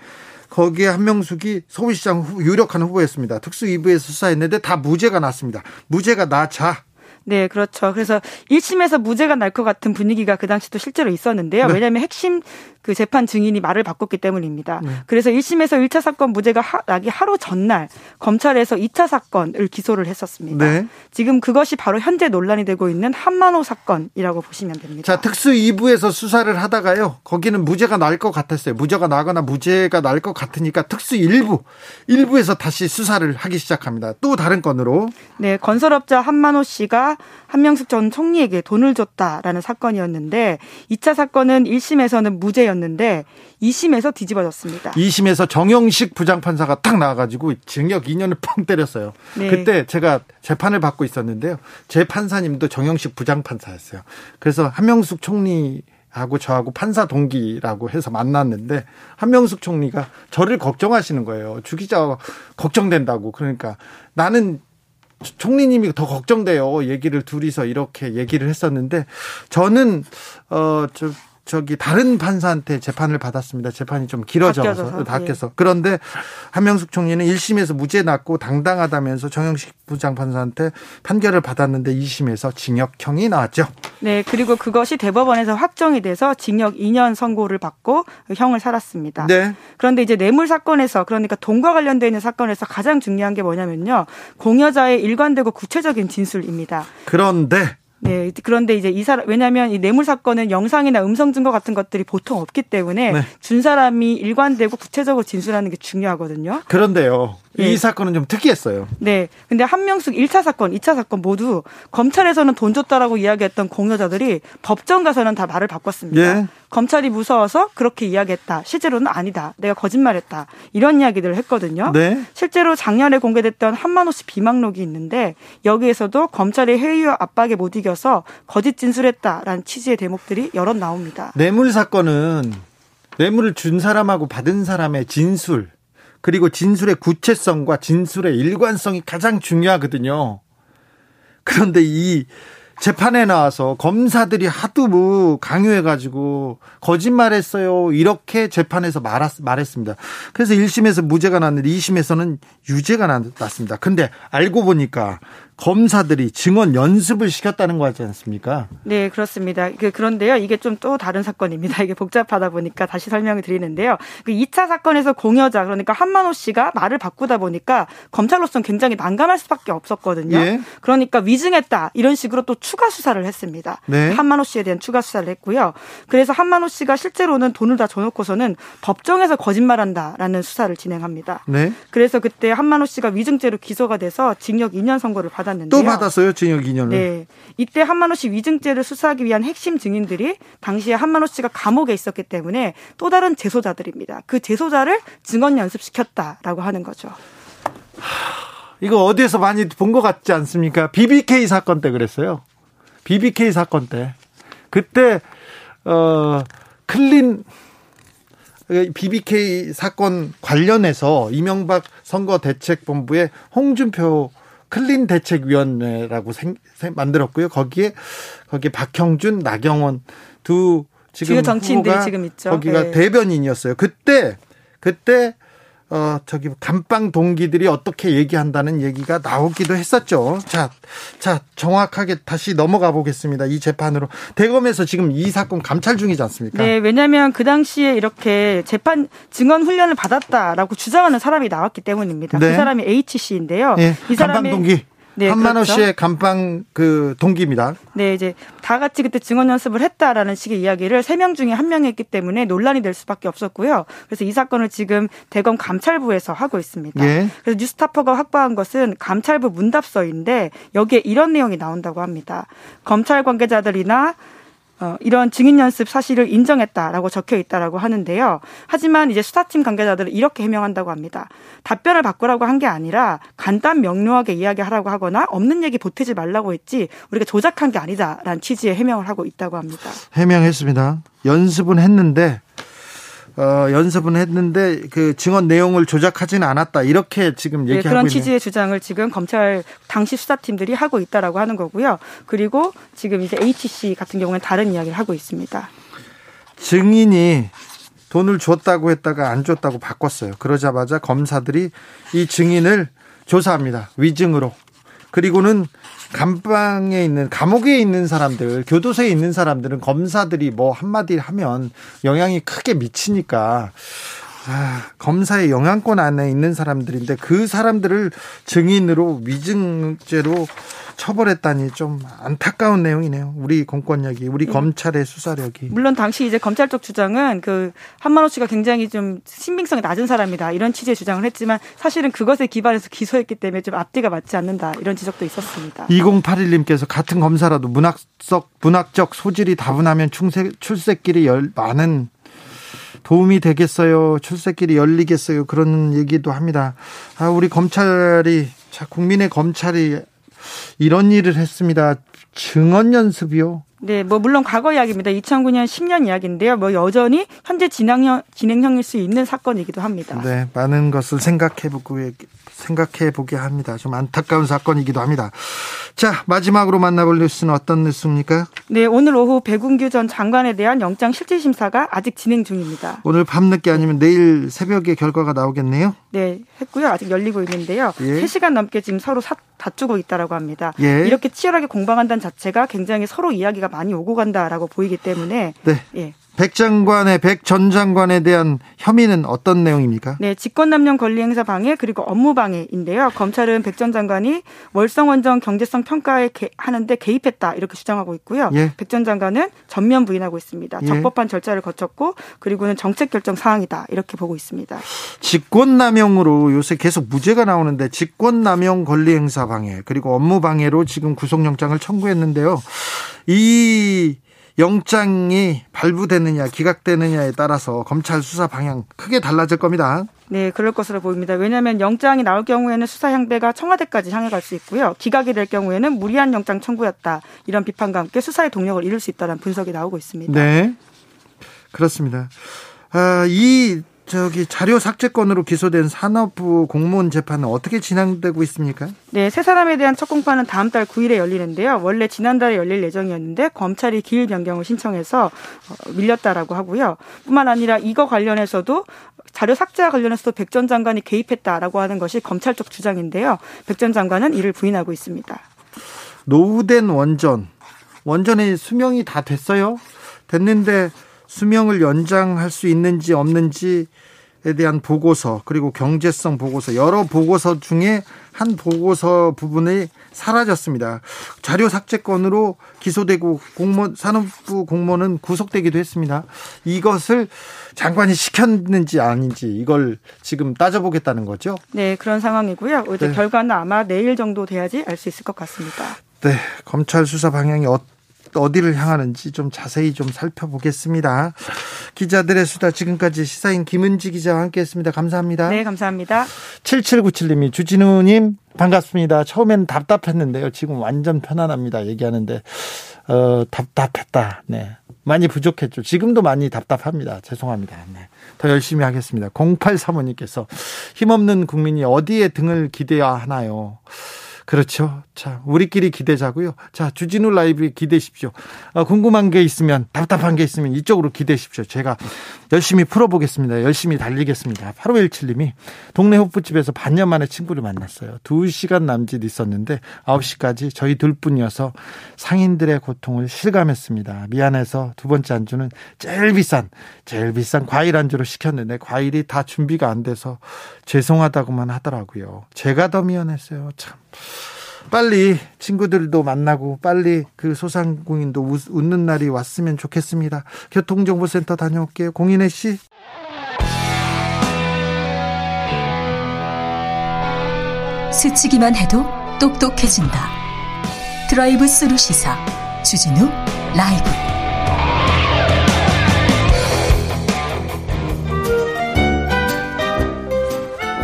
S1: 거기에 한명숙이 서울시장 후, 유력한 후보였습니다. 특수 2부에서 수사했는데 다 무죄가 났습니다. 무죄가 나자
S5: 네, 그렇죠. 그래서 1심에서 무죄가 날 것 같은 분위기가 그 당시도 실제로 있었는데요. 네. 왜냐하면 핵심 그 재판 증인이 말을 바꿨기 때문입니다. 네. 그래서 1심에서 1차 사건 무죄가 하, 나기 하루 전날 검찰에서 2차 사건을 기소를 했었습니다. 네. 지금 그것이 바로 현재 논란이 되고 있는 한만호 사건이라고 보시면 됩니다.
S1: 자, 특수 2부에서 수사를 하다가요. 거기는 무죄가 날 것 같았어요. 무죄가 나거나 무죄가 날 것 같으니까 특수 1부, 1부에서 다시 수사를 하기 시작합니다. 또 다른 건으로.
S5: 네, 건설업자 한만호 씨가 한명숙 전 총리에게 돈을 줬다라는 사건이었는데 2차 사건은 1심에서는 무죄였는데 2심에서 뒤집어졌습니다.
S1: 2심에서 정영식 부장판사가 딱 나와가지고 징역 2년을 펑 때렸어요. 네. 그때 제가 재판을 받고 있었는데요. 제 판사님도 정영식 부장판사였어요. 그래서 한명숙 총리 하고 저하고 판사 동기라고 해서 만났는데 한명숙 총리가 저를 걱정하시는 거예요. 주 기자 걱정된다고. 그러니까 나는 총리님이 더 걱정돼요. 얘기를 둘이서 이렇게 얘기를 했었는데 저는 어저 저기 다른 판사한테 재판을 받았습니다. 재판이 좀 길어져서 바뀌어서 예. 그런데 한명숙 총리는 1심에서 무죄 났고 당당하다면서 정영식 부장판사한테 판결을 받았는데 2심에서 징역형이 나왔죠.
S5: 네, 그리고 그것이 대법원에서 확정이 돼서 징역 2년 선고를 받고 형을 살았습니다. 네. 그런데 이제 뇌물 사건에서 그러니까 돈과 관련되어 있는 사건에서 가장 중요한 게 뭐냐면요. 공여자의 일관되고 구체적인 진술입니다.
S1: 그런데
S5: 네. 그런데 이제 이 사람 왜냐하면 이 뇌물 사건은 영상이나 음성 증거 같은 것들이 보통 없기 때문에 네. 준 사람이 일관되고 구체적으로 진술하는 게 중요하거든요.
S1: 그런데요. 네. 이 사건은 좀 특이했어요.
S5: 네. 근데 한명숙 1차 사건, 2차 사건 모두 검찰에서는 돈 줬다라고 이야기했던 공여자들이 법정 가서는 다 말을 바꿨습니다. 예. 검찰이 무서워서 그렇게 이야기했다. 실제로는 아니다. 내가 거짓말했다. 이런 이야기들을 했거든요. 네. 실제로 작년에 공개됐던 한만호 씨 비망록이 있는데 여기에서도 검찰의 회의와 압박에 못 이겨서 거짓 진술했다라는 취지의 대목들이 여럿 나옵니다.
S1: 뇌물 사건은 뇌물을 준 사람하고 받은 사람의 진술 그리고 진술의 구체성과 진술의 일관성이 가장 중요하거든요. 그런데 이 재판에 나와서 검사들이 하도 뭐 강요해가지고 거짓말했어요. 이렇게 재판에서 말았, 말했습니다. 그래서 1심에서 무죄가 났는데 2심에서는 유죄가 났습니다. 근데 알고 보니까 검사들이 증언 연습을 시켰다는 거 같지 않습니까?
S5: 네, 그렇습니다. 그, 그런데요, 이게 좀 또 다른 사건입니다. 이게 복잡하다 보니까 다시 설명을 드리는데요. 그 2차 사건에서 공여자, 그러니까 한만호 씨가 말을 바꾸다 보니까 검찰로서는 굉장히 난감할 수밖에 없었거든요. 예. 그러니까 위증했다, 이런 식으로 또 추가 수사를 했습니다. 네. 한만호 씨에 대한 추가 수사를 했고요. 그래서 한만호 씨가 실제로는 돈을 다 줘놓고서는 법정에서 거짓말한다라는 수사를 진행합니다. 네. 그래서 그때 한만호 씨가 위증죄로 기소가 돼서 징역 2년 선고를 받았 받았는데요.
S1: 또 받았어요, 징역 2년을.
S5: 네. 이때 한만호 씨 위증죄를 수사하기 위한 핵심 증인들이 당시에 한만호 씨가 감옥에 있었기 때문에 또 다른 재소자들입니다. 그 재소자를 증언 연습시켰다라고 하는 거죠.
S1: 이거 어디에서 많이 본 것 같지 않습니까? BBK 사건 때 그랬어요. BBK 사건 때. 그때, 어, 클린, BBK 사건 관련해서 이명박 선거대책본부의 홍준표 클린 대책위원회라고 생, 생, 만들었고요. 거기에 거기에 박형준, 나경원 두 지금 정치인들이 지금 있죠. 거기가 네. 대변인이었어요. 그때 그때 어, 저기, 감방 동기들이 어떻게 얘기한다는 얘기가 나오기도 했었죠. 자, 자, 정확하게 다시 넘어가 보겠습니다. 이 재판으로. 대검에서 지금 이 사건 감찰 중이지 않습니까?
S5: 네, 왜냐하면 그 당시에 이렇게 재판 증언 훈련을 받았다라고 주장하는 사람이 나왔기 때문입니다. 그 네. 그 사람이 H씨인데요. 네,
S1: 이 사람이 동기. 네, 한만호 그렇죠. 씨의 감방 그 동기입니다.
S5: 네, 이제 다 같이 그때 증언 연습을 했다라는 식의 이야기를 세 명 중에 한 명이 했기 때문에 논란이 될 수밖에 없었고요. 그래서 이 사건을 지금 대검 감찰부에서 하고 있습니다. 예. 그래서 뉴스타퍼가 확보한 것은 감찰부 문답서인데 여기에 이런 내용이 나온다고 합니다. 검찰 관계자들이나 어, 이런 증인 연습 사실을 인정했다라고 적혀 있다라고 하는데요. 하지만 이제 수사팀 관계자들은 이렇게 해명한다고 합니다. 답변을 바꾸라고 한 게 아니라 간단 명료하게 이야기하라고 하거나 없는 얘기 보태지 말라고 했지 우리가 조작한 게 아니다라는 취지의 해명을 하고 있다고 합니다.
S1: 해명했습니다. 연습은 했는데 어, 연습은 했는데 그 증언 내용을 조작하지는 않았다 이렇게 지금 네, 얘기하고 네,
S5: 그런
S1: 있네요.
S5: 취지의 주장을 지금 검찰 당시 수사팀들이 하고 있다라고 하는 거고요. 그리고 지금 이제 HC 같은 경우는 다른 이야기를 하고 있습니다.
S1: 증인이 돈을 줬다고 했다가 안 줬다고 바꿨어요. 그러자마자 검사들이 이 증인을 조사합니다. 위증으로. 그리고는 감방에 있는 감옥에 있는 사람들, 교도소에 있는 사람들은 검사들이 뭐 한마디 하면 영향이 크게 미치니까 아, 검사의 영향권 안에 있는 사람들인데 그 사람들을 증인으로 위증죄로 처벌했다니 좀 안타까운 내용이네요. 우리 공권력이, 우리 네. 검찰의 수사력이.
S5: 물론 당시 이제 검찰 쪽 주장은 그 한만호 씨가 굉장히 좀 신빙성이 낮은 사람이다 이런 취지의 주장을 했지만 사실은 그것에 기반해서 기소했기 때문에 좀 앞뒤가 맞지 않는다 이런 지적도 있었습니다.
S1: 2081님께서 같은 검사라도 문학적 문학적 소질이 다분하면 출세, 출세길이 열, 많은 도움이 되겠어요. 출세길이 열리겠어요. 그런 얘기도 합니다. 아, 우리 검찰이 자, 국민의 검찰이 이런 일을 했습니다. 증언 연습이요.
S5: 네, 뭐 물론 과거 이야기입니다. 2009년 10년 이야기인데요. 뭐 여전히 현재 진행형 진행형일 수 있는 사건이기도 합니다.
S1: 네, 많은 것을 생각해 보고 생각해 보게 합니다. 좀 안타까운 사건이기도 합니다. 자, 마지막으로 만나볼 뉴스는 어떤 뉴스입니까?
S5: 네, 오늘 오후 배군규 전 장관에 대한 영장 실질 심사가 아직 진행 중입니다.
S1: 오늘 밤늦게 아니면 내일 새벽에 결과가 나오겠네요?
S5: 네, 했고요. 아직 열리고 있는데요. 예. 3시간 넘게 지금 서로 사, 다투고 있다라고 합니다. 예. 이렇게 치열하게 공방한다는 자체가 굉장히 서로 이야기가 많이 오고 간다라고 보이기 때문에
S1: 네. 예. 백 장관의 백 전 장관에 대한 혐의는 어떤 내용입니까?
S5: 네, 직권남용 권리행사 방해 그리고 업무 방해인데요. 검찰은 백 전 장관이 월성원전 경제성 평가에 개, 하는데 개입했다 이렇게 주장하고 있고요. 예. 백전 장관은 전면 부인하고 있습니다. 예. 적법한 절차를 거쳤고 그리고는 정책 결정 사항이다 이렇게 보고 있습니다.
S1: 직권남용으로 요새 계속 무죄가 나오는데 직권남용 권리행사 방해 그리고 업무 방해로 지금 구속영장을 청구했는데요. 이 영장이 발부되느냐 기각되느냐에 따라서 검찰 수사 방향 크게 달라질 겁니다.
S5: 네, 그럴 것으로 보입니다. 왜냐하면 영장이 나올 경우에는 수사 향배가 청와대까지 향해 갈 수 있고요. 기각이 될 경우에는 무리한 영장 청구였다. 이런 비판과 함께 수사의 동력을 잃을 수 있다는 분석이 나오고 있습니다.
S1: 네, 그렇습니다. 아, 이 저기 자료 삭제건으로 기소된 산업부 공무원 재판은 어떻게 진행되고 있습니까?
S5: 네, 세 사람에 대한 첫 공판은 다음 달 9일에 열리는데요. 원래 지난달에 열릴 예정이었는데 검찰이 기일 변경을 신청해서 어, 밀렸다라고 하고요. 뿐만 아니라 이거 관련해서도 자료 삭제와 관련해서도 백 전 장관이 개입했다라고 하는 것이 검찰 쪽 주장인데요. 백 전 장관은 이를 부인하고 있습니다.
S1: 노후된 원전, 원전의 수명이 다 됐어요? 됐는데 수명을 연장할 수 있는지 없는지에 대한 보고서 그리고 경제성 보고서 여러 보고서 중에 한 보고서 부분이 사라졌습니다. 자료 삭제건으로 기소되고 공무원 산업부 공무원은 구속되기도 했습니다. 이것을 장관이 시켰는지 아닌지 이걸 지금 따져보겠다는 거죠?
S5: 네, 그런 상황이고요. 이제 네. 결과는 아마 내일 정도 돼야지 알 수 있을 것 같습니다.
S1: 네, 검찰 수사 방향이 어떤 어디를 향하는지 좀 자세히 좀 살펴보겠습니다. 기자들의 수다 지금까지 시사인 김은지 기자와 함께했습니다. 감사합니다.
S5: 네, 감사합니다.
S1: 7797님이 주진우님 반갑습니다. 처음엔 답답했는데요. 지금 완전 편안합니다. 얘기하는데 어, 답답했다. 네. 많이 부족했죠. 지금도 많이 답답합니다. 죄송합니다. 네. 더 열심히 하겠습니다. 0835님께서 힘없는 국민이 어디에 등을 기대야 하나요? 그렇죠. 자, 우리끼리 기대자고요. 자, 주진우 라이브 기대십시오. 어, 궁금한 게 있으면, 답답한 게 있으면 이쪽으로 기대십시오. 제가 열심히 풀어보겠습니다. 열심히 달리겠습니다. 8517님이 동네 호프집에서 반년 만에 친구를 만났어요. 2시간 남짓 있었는데 9시까지 저희 둘 뿐이어서 상인들의 고통을 실감했습니다. 미안해서 두 번째 안주는 제일 비싼, 제일 비싼 과일 안주로 시켰는데 과일이 다 준비가 안 돼서 죄송하다고만 하더라고요. 제가 더 미안했어요. 참. 빨리 친구들도 만나고 빨리 그 소상공인도 웃는 날이 왔으면 좋겠습니다. 교통정보센터 다녀올게요. 공인혜 씨.
S6: 스치기만 해도 똑똑해진다. 드라이브 스루 시사 주진우 라이브.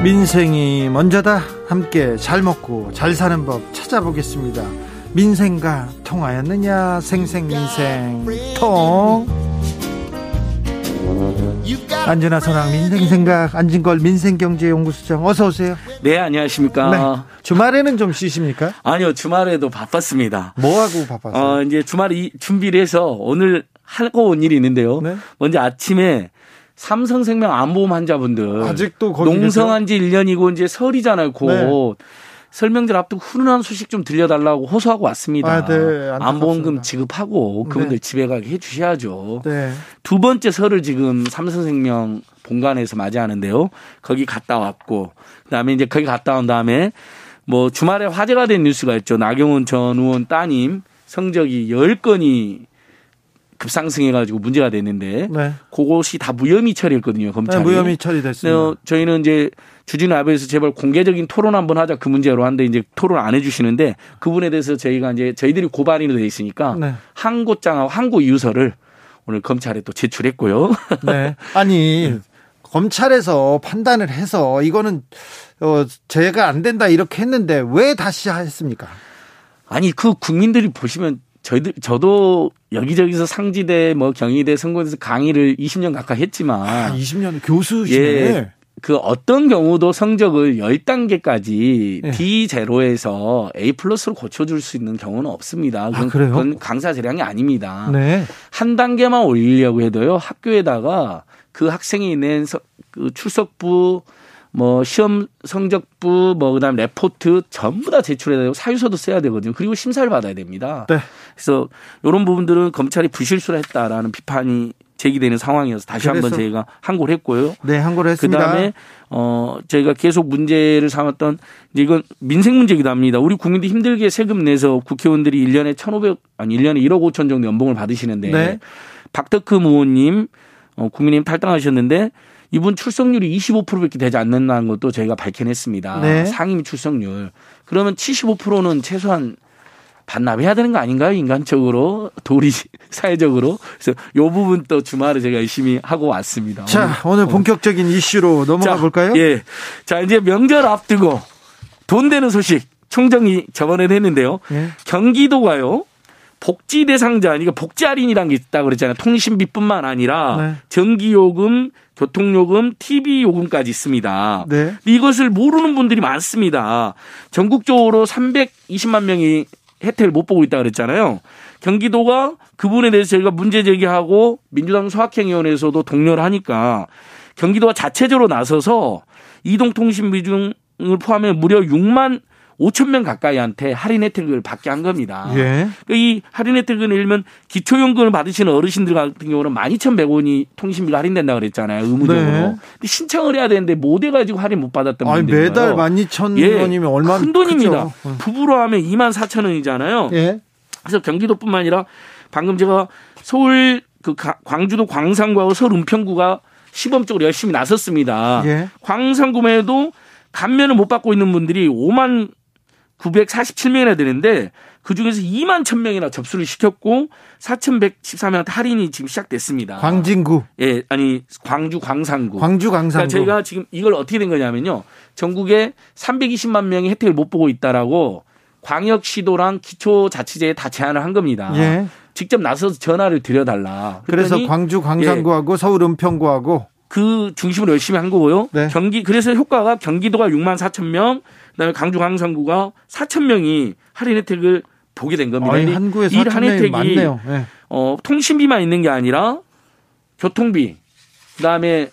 S1: 민생이 먼저다. 함께 잘 먹고 잘 사는 법 찾아보겠습니다. 민생과 통하였느냐? 생생민생 통. 안전하 선왕 민생생각 안진걸 민생경제연구소장 어서 오세요.
S7: 네 안녕하십니까. 네.
S1: 주말에는 좀 쉬십니까?
S7: 아니요 주말에도 바빴습니다.
S1: 뭐 하고 바빴어요?
S7: 어, 이제 주말에 준비를 해서 오늘 하고 온 일이 있는데요. 네? 먼저 아침에 삼성생명 안보험 환자분들
S1: 아직도
S7: 농성한 지 1년이고 이제 설이잖아요. 곧. 네. 설명절 앞두고 훈훈한 소식 좀 들려달라고 호소하고 왔습니다. 아, 네. 안보험금 지급하고 그분들 네. 집에 가게 해주셔야죠. 네. 두 번째 설을 지금 삼성생명 본관에서 맞이하는데요. 거기 갔다 왔고 그다음에 이제 거기 갔다 온 다음에 뭐 주말에 화제가 된 뉴스가 있죠. 나경원 전 의원 따님 성적이 10건이 급상승해가지고 문제가 됐는데 네. 그것이 다 무혐의 처리했거든요 검찰이. 네,
S1: 무혐의 처리됐습니다. 어,
S7: 저희는 이제 주진우 아베에서 제발 공개적인 토론 한번 하자 그 문제로 하는데 이제 토론 안 해주시는데 그분에 대해서 저희가 이제 저희들이 고발이 돼 있으니까 네. 항고장하고 항고 이유서를 오늘 검찰에 또 제출했고요.
S1: 네. 아니 검찰에서 판단을 해서 이거는 어, 제가 안 된다 이렇게 했는데 왜 다시 했습니까?
S7: 아니 그 국민들이 보시면 저희들 저도 여기저기서 상지대 뭐 경희대 선거에서 강의를 20년 가까이 했지만 아,
S1: 20년 교수시네. 예,
S7: 그 어떤 경우도 성적을 10단계까지 네. D0에서 A 플러스로 고쳐줄 수 있는 경우는 없습니다.
S1: 그건, 아, 그래요?
S7: 그건 강사 재량이 아닙니다. 네. 한 단계만 올리려고 해도요, 학교에다가 그 학생이 낸그 출석부 뭐 시험 성적부 뭐 그다음 레포트 전부 다 제출해야 되고 사유서도 써야 되거든요. 그리고 심사를 받아야 됩니다. 네. 그래서 이런 부분들은 검찰이 부실수를 했다라는 비판이 제기되는 상황이어서 다시 한번 저희가 항고를 했고요.
S1: 네, 항고를 했습니다.
S7: 그다음에 어 저희가 계속 문제를 삼았던 이제 이건 민생 문제기도 합니다. 우리 국민들이 힘들게 세금 내서 국회의원들이 1년에 1,500 아니 1년에 1억 5천 정도 연봉을 받으시는데 네. 박덕흠 의원님 어 국민의힘 탈당하셨는데 이분 출석률이 25%밖에 되지 않는다는 것도 저희가 밝혀냈습니다. 네. 상임 출석률. 그러면 75%는 최소한 반납해야 되는 거 아닌가요? 인간적으로, 도리 사회적으로. 그래서 요 부분 또 주말에 제가 열심히 하고 왔습니다.
S1: 자, 오늘, 오늘 본격적인 이슈로 넘어가 자, 볼까요?
S7: 예. 자, 이제 명절 앞두고 돈 되는 소식 총정이 저번에 했는데요. 예. 경기도가요. 복지 대상자, 그러니까 복지 할인이라는 게 있다고 그랬잖아요. 통신비뿐만 아니라 네. 전기요금, 교통요금, TV 요금까지 있습니다. 네. 이것을 모르는 분들이 많습니다. 전국적으로 320만 명이 혜택을 못 보고 있다 그랬잖아요. 경기도가 그분에 대해서 저희가 문제 제기하고 민주당 소확행위원회에서도 독려를 하니까 경기도가 자체적으로 나서서 이동통신 비 중을 포함해 무려 6만 5천 명 가까이한테 할인 혜택을 받게 한 겁니다. 예. 그러니까 이 할인 혜택은 일면 기초연금을 받으시는 어르신들 같은 경우는 12,100원이 통신비가 할인된다 그랬잖아요. 의무적으로. 네. 근데 신청을 해야 되는데 못 해가지고 할인 못 받았던 분들.
S1: 매달 12,000원이면 예. 얼마
S7: 큰 돈입니다. 크죠. 부부로 하면 2만 4천 원이잖아요. 예. 그래서 경기도뿐만 아니라 방금 제가 서울 그 광주도 광산구하고 서울 은평구가 시범적으로 열심히 나섰습니다. 예. 광산구에도 감면을 못 받고 있는 분들이 5만 947명이나 되는데 그 중에서 2만 1000명이나 접수를 시켰고 4,114명한테 할인이 지금 시작됐습니다.
S1: 광진구.
S7: 예, 아니 광주 광산구.
S1: 광주 광산구. 그러니까
S7: 저희가 지금 이걸 어떻게 된 거냐면요. 전국에 320만 명이 혜택을 못 보고 있다라고 광역시도랑 기초자치제에 다 제안을 한 겁니다. 예. 직접 나서서 전화를 드려달라.
S1: 그래서 광주 광산구하고 예. 서울 은평구하고
S7: 그 중심으로 열심히 한 거고요. 네. 경기 그래서 효과가 경기도가 6만 4천 명, 그다음에 강주 광산구가 4천 명이 할인 혜택을 보게 된 겁니다.
S1: 아니, 한구에 4천 혜택이 많네요. 네.
S7: 어, 통신비만 있는 게 아니라 교통비, 그다음에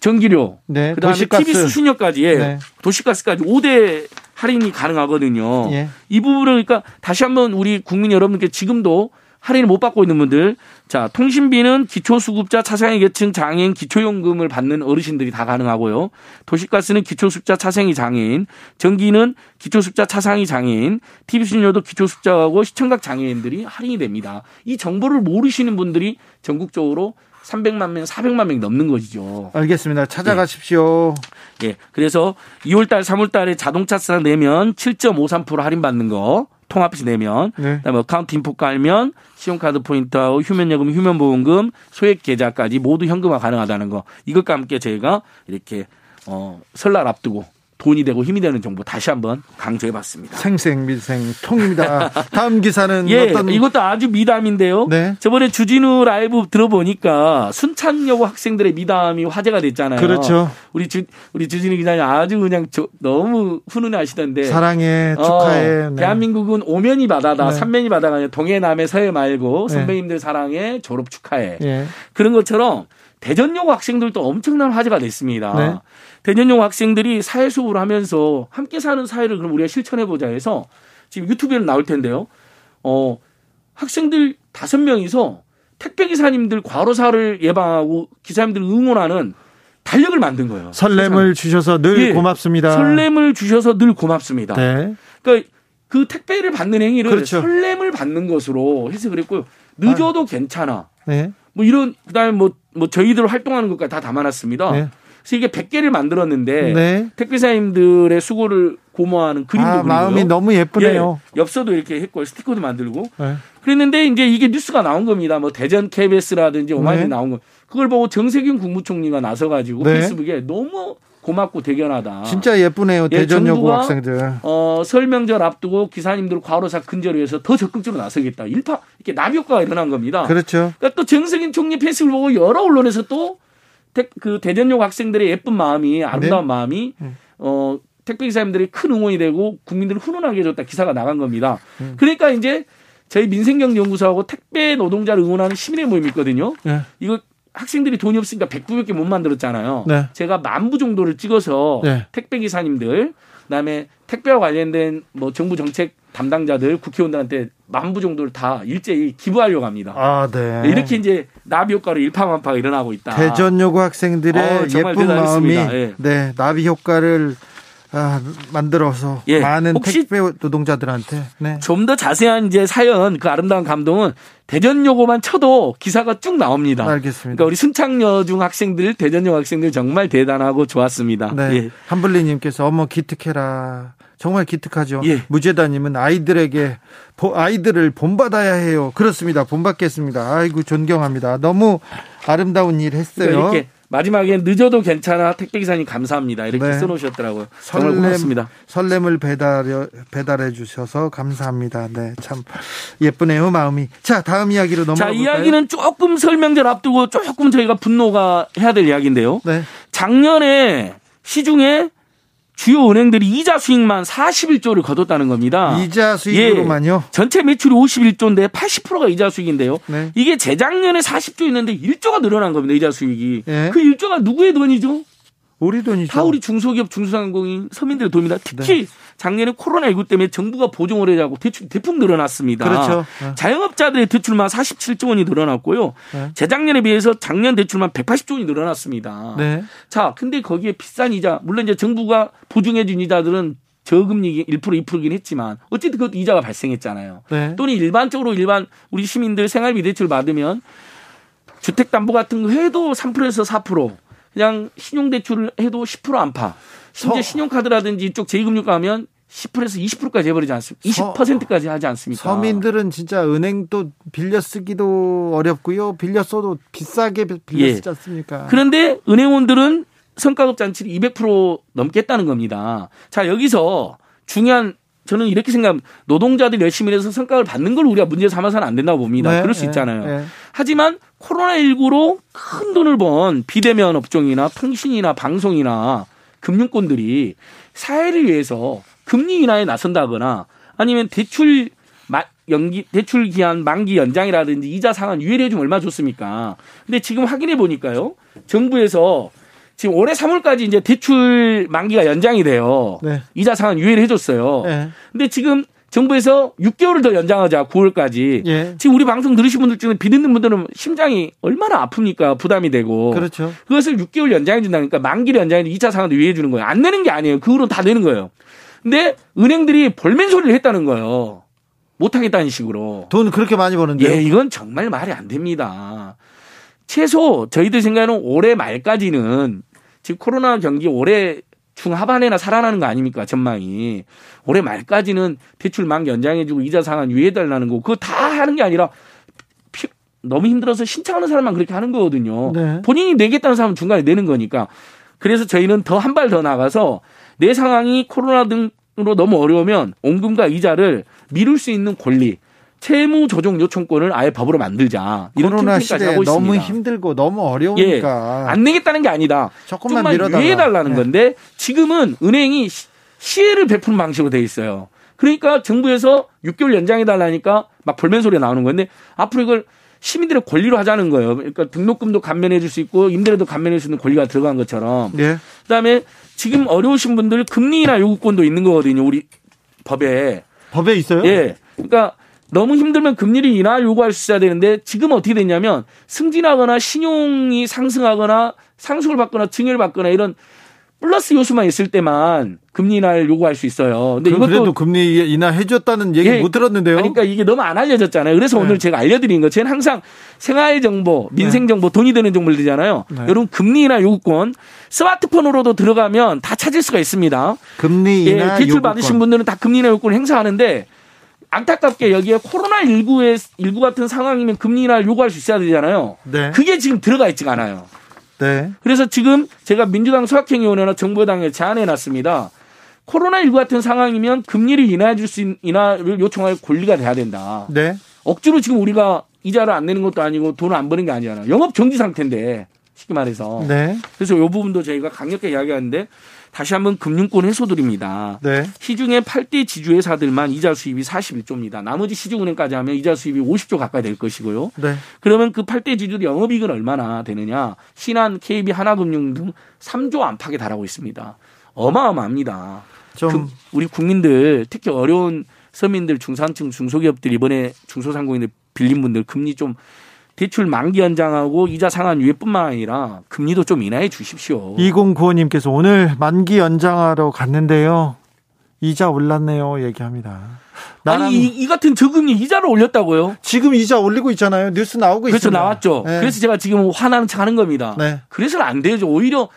S7: 전기료, 네, 그다음에 도시가스. TV 수신료까지 예, 네. 도시가스까지 5대 할인이 가능하거든요. 예. 이 부분을 그러니까 다시 한번 우리 국민 여러분께 지금도 할인을 못 받고 있는 분들 자 통신비는 기초수급자 차상위 계층 장애인 기초연금을 받는 어르신들이 다 가능하고요 도시가스는 기초수급자 차상위 장애인 전기는 기초수급자 차상위 장애인 TV 수신료도 기초수급자하고 시청각 장애인들이 할인이 됩니다 이 정보를 모르시는 분들이 전국적으로 300만 명, 400만 명이 넘는 것이죠.
S1: 알겠습니다. 찾아가십시오.
S7: 예. 예. 그래서 2월 달, 3월 달에 자동차세 내면 7.53% 할인 받는 거. 통합해서 내면 네. 그다음에 Account Info 깔면 신용카드 포인트하고 휴면예금, 휴면보험금, 소액 계좌까지 모두 현금화 가능하다는 거 이것과 함께 저희가 이렇게 어 설날 앞두고 돈이 되고 힘이 되는 정보 다시 한번 강조해 봤습니다.
S1: 생생밀생 통입니다. 다음 기사는
S7: 예, 어떤 이것도 아주 미담인데요. 네. 저번에 주진우 라이브 들어보니까 순창여고 학생들의 미담이 화제가 됐잖아요.
S1: 그렇죠.
S7: 우리 주 우리 주진우 기자님 아주 그냥 저, 너무 훈훈해 하시던데
S1: 사랑해 축하해.
S7: 어, 네. 대한민국은 오면이 바다다, 네. 삼면이 바다가 아니라 동해 남해 서해 말고 네. 선배님들 사랑해 졸업 축하해. 네. 그런 것처럼 대전여고 학생들도 엄청난 화제가 됐습니다. 네. 대전여고 학생들이 사회 수업을 하면서 함께 사는 사회를 그럼 우리가 실천해 보자 해서 지금 유튜브에는 나올 텐데요. 어, 학생들 다섯 명이서 택배 기사님들 과로사를 예방하고 기사님들 응원하는 달력을 만든 거예요.
S1: 설렘을 세상에. 주셔서 늘 예, 고맙습니다.
S7: 설렘을 주셔서 늘 고맙습니다. 네. 그러니까 그 택배를 받는 행위를 그렇죠. 설렘을 받는 것으로 해석을 했고요. 늦어도 아. 괜찮아. 네. 뭐 이런 그다음에 뭐, 뭐 저희들 활동하는 것까지 다 담아놨습니다. 네. 그래서 이게 100개를 만들었는데 네. 택배사님들의 수고를 고마워하는 그림도 아, 그리고요.
S1: 마음이 너무 예쁘네요.
S7: 예, 엽서도 이렇게 했고 스티커도 만들고 네. 그랬는데 이제 이게 뉴스가 나온 겁니다. 뭐 대전 KBS라든지 오마이뉴스 네. 나온 거. 그걸 보고 정세균 국무총리가 나서가지고 네. 페이스북에 너무 고맙고 대견하다.
S1: 진짜 예쁘네요. 예, 대전 여고 학생들.
S7: 어, 설명절 앞두고 기사님들 과로사 근절을 위해서 더 적극적으로 나서겠다. 일파 이렇게 나비 효과가 일어난 겁니다.
S1: 그렇죠.
S7: 그러니까 또 정세균 총리 페이스북을 보고 여러 언론에서 또 그 대전여고 학생들의 예쁜 마음이 아름다운 네. 마음이 음. 어 택배 기사님들이 큰 응원이 되고 국민들을 훈훈하게 해줬다 기사가 나간 겁니다. 음. 그러니까 이제 저희 민생경제연구소하고 택배 노동자를 응원하는 시민의 모임이 있거든요. 네. 이거 학생들이 돈이 없으니까 109밖에 못 만들었잖아요. 네. 제가 만부 정도를 찍어서 네. 택배 기사님들, 그다음에 택배와 관련된 뭐 정부 정책 담당자들, 국회의원들한테 만부 정도를 다 일제히 기부하려고 합니다.
S1: 아, 네.
S7: 이렇게 이제 나비 효과로 일파만파가 일어나고 있다.
S1: 대전 여고 학생들의 어, 예쁜 마음이 네. 네, 나비 효과를 아, 만들어서 예. 많은 택배 노동자들한테
S7: 네. 좀 더 자세한 이제 사연 그 아름다운 감동은 대전 여고만 쳐도 기사가 쭉 나옵니다.
S1: 알겠습니다.
S7: 그러니까 우리 순창여중 학생들 대전 여고 학생들 정말 대단하고 좋았습니다.
S1: 네. 예. 한블리님께서 어머 기특해라. 정말 기특하죠. 예. 무죄다님은 아이들에게 아이들을 본받아야 해요. 그렇습니다. 본받겠습니다. 아이고 존경합니다. 너무 아름다운 일 했어요. 그러니까 이렇게
S7: 마지막에 늦어도 괜찮아 택배기사님 감사합니다 이렇게 네. 써놓으셨더라고요. 설렘, 정말 고맙습니다.
S1: 설렘을 배달 배달해 주셔서 감사합니다. 네, 참 예쁘네요 마음이. 자 다음 이야기로 넘어가 볼까요?
S7: 자 이야기는 조금 설명절 앞두고 조금 저희가 분노가 해야 될 이야기인데요. 네. 작년에 시중에 주요 은행들이 이자 수익만 41조를 거뒀다는 겁니다.
S1: 이자 수익으로만요?
S7: 예, 전체 매출이 51조인데 80%가 이자 수익인데요. 네. 이게 재작년에 40조 있는데 1조가 늘어난 겁니다. 이자 수익이. 네. 그 1조가 누구의 돈이죠?
S1: 우리 돈이죠.
S7: 다 우리 중소기업, 중소상공인, 서민들의 돈입니다. 특히 네. 작년에 코로나19 때문에 정부가 보증을 해자고 대출 대폭 늘어났습니다.
S1: 그렇죠.
S7: 네. 자영업자들의 대출만 47조 원이 늘어났고요. 네. 재작년에 비해서 작년 대출만 180조 원이 늘어났습니다. 네. 자, 근데 거기에 비싼 이자, 물론 이제 정부가 보증해준 이자들은 저금리 1% 2%긴 했지만 어쨌든 그것도 이자가 발생했잖아요. 네. 또는 일반적으로 일반 우리 시민들 생활비 대출 받으면 주택담보 같은 거 해도 3%에서 4% 그냥 신용대출을 해도 10% 안팎. 심지어 신용카드라든지 이쪽 제2금융가 하면 10%에서 20%까지 해버리지 않습니까? 20%까지 하지 않습니까?
S1: 서민들은 진짜 은행 또 빌려 쓰기도 어렵고요. 빌려 써도 비싸게 빌려 예. 쓰지 않습니까?
S7: 그런데 은행원들은 성과급 잔치를 200% 넘겠다는 겁니다. 자, 여기서 중요한 저는 이렇게 생각 노동자들이 열심히 해서 성과를 받는 걸 우리가 문제 삼아서는 안 된다고 봅니다. 네, 그럴 수 네, 있잖아요. 네, 네. 하지만 코로나19로 큰 돈을 번 비대면 업종이나 통신이나 방송이나 금융권들이 사회를 위해서 금리 인하에 나선다거나 아니면 대출 연기 대출 기한 만기 연장이라든지 이자 상환 유예를 해주면 얼마 좋습니까? 근데 지금 확인해 보니까요. 정부에서 지금 올해 3월까지 이제 대출 만기가 연장이 돼요. 네. 이자 상환 유예를 해줬어요. 네. 근데 지금 정부에서 6개월을 더 연장하자 9월까지. 예. 지금 우리 방송 들으신 분들 중에 비듣는 분들은 심장이 얼마나 아픕니까 부담이 되고.
S1: 그렇죠.
S7: 그것을 6개월 연장해 준다니까 만기를 연장해 2차 상환도 유예해 주는 거예요. 안 내는 게 아니에요. 그 후로 다 내는 거예요. 근데 은행들이 볼멘 소리를 했다는 거예요. 못 하겠다는 식으로.
S1: 돈 그렇게 많이 버는데.
S7: 예, 이건 정말 말이 안 됩니다. 최소 저희들 생각에는 올해 말까지는 지금 코로나 경기 올해 중하반에나 살아나는 거 아닙니까 전망이? 올해 말까지는 대출 만기 연장해주고 이자 상환 유예해달라는 거. 그거 다 하는 게 아니라 피, 너무 힘들어서 신청하는 사람만 그렇게 하는 거거든요. 네. 본인이 내겠다는 사람은 중간에 내는 거니까. 그래서 저희는 더 한 발 더 나가서 내 상황이 코로나 등으로 너무 어려우면 원금과 이자를 미룰 수 있는 권리 채무 조정 요청권을 아예 법으로 만들자.
S1: 이런 코로나 시대에 하고 너무 있습니다. 힘들고 너무 어려우니까
S7: 예, 안 내겠다는 게 아니다. 조금만, 조금만 유예해달라는 네. 건데 지금은 은행이 시혜를 베푸는 방식으로 돼 있어요. 그러니까 정부에서 6개월 연장해달라니까 막 볼멘 소리가 나오는 건데 앞으로 이걸 시민들의 권리로 하자는 거예요. 그러니까 등록금도 감면해 줄 수 있고 임대료도 감면해 줄 수 있는 권리가 들어간 것처럼. 네. 그다음에 지금 어려우신 분들 금리나 요구권도 있는 거거든요. 우리 법에.
S1: 법에 있어요?
S7: 예. 그러니까 너무 힘들면 금리를 인하 요구할 수 있어야 되는데 지금 어떻게 됐냐면 승진하거나 신용이 상승하거나 상승을 받거나 증여를 받거나 이런 플러스 요소만 있을 때만 금리 인하를 요구할 수 있어요.
S1: 근데 이것도 그래도 금리 인하 해줬다는 얘기 예, 못 들었는데요.
S7: 그러니까 이게 너무 안 알려졌잖아요. 그래서 네. 오늘 제가 알려드린 거. 저는 항상 생활 정보, 민생 네. 정보, 돈이 되는 정보를 드리잖아요. 네. 여러분 금리 인하 요구권 스마트폰으로도 들어가면 다 찾을 수가 있습니다.
S1: 금리 인하
S7: 예, 대출 받으신 분들은 다 금리 인하 요구권 행사하는데 안타깝게 여기에 코로나 19에 19 같은 상황이면 금리 인하를 요구할 수 있어야 되잖아요. 네. 그게 지금 들어가 있지가 않아요. 네. 그래서 지금 제가 민주당 소확행위원회나 정부당에 제안해 놨습니다. 코로나19 같은 상황이면 금리를 인하해 줄 수 있는 인하를 요청할 권리가 돼야 된다. 네. 억지로 지금 우리가 이자를 안 내는 것도 아니고 돈을 안 버는 게 아니잖아요. 영업 정지 상태인데 쉽게 말해서. 네. 그래서 이 부분도 저희가 강력하게 이야기하는데 다시 한번 금융권 해소드립니다. 네. 시중의 8대 지주회사들만 이자 수입이 41조입니다. 나머지 시중은행까지 하면 이자 수입이 50조 가까이 될 것이고요. 네. 그러면 그 8대 지주들 영업이익은 얼마나 되느냐? 신한, KB, 하나금융 등 3조 안팎에 달하고 있습니다. 어마어마합니다. 좀 그 우리 국민들 특히 어려운 서민들, 중산층, 중소기업들 이번에 중소상공인들 빌린 분들 금리 좀 대출 만기 연장하고 이자 상한 유예뿐만 아니라 금리도 좀 인하해 주십시오.
S1: 2095님께서 오늘 만기 연장하러 갔는데요. 이자 올랐네요. 얘기합니다.
S7: 아니 이, 이, 같은 저금리 이자를 올렸다고요?
S1: 지금 이자 올리고 있잖아요. 뉴스 나오고
S7: 그렇죠,
S1: 있습니다.
S7: 나왔죠. 네. 그래서 제가 지금 화나는 척 하는 겁니다. 네. 그래서는 안 되죠. 오히려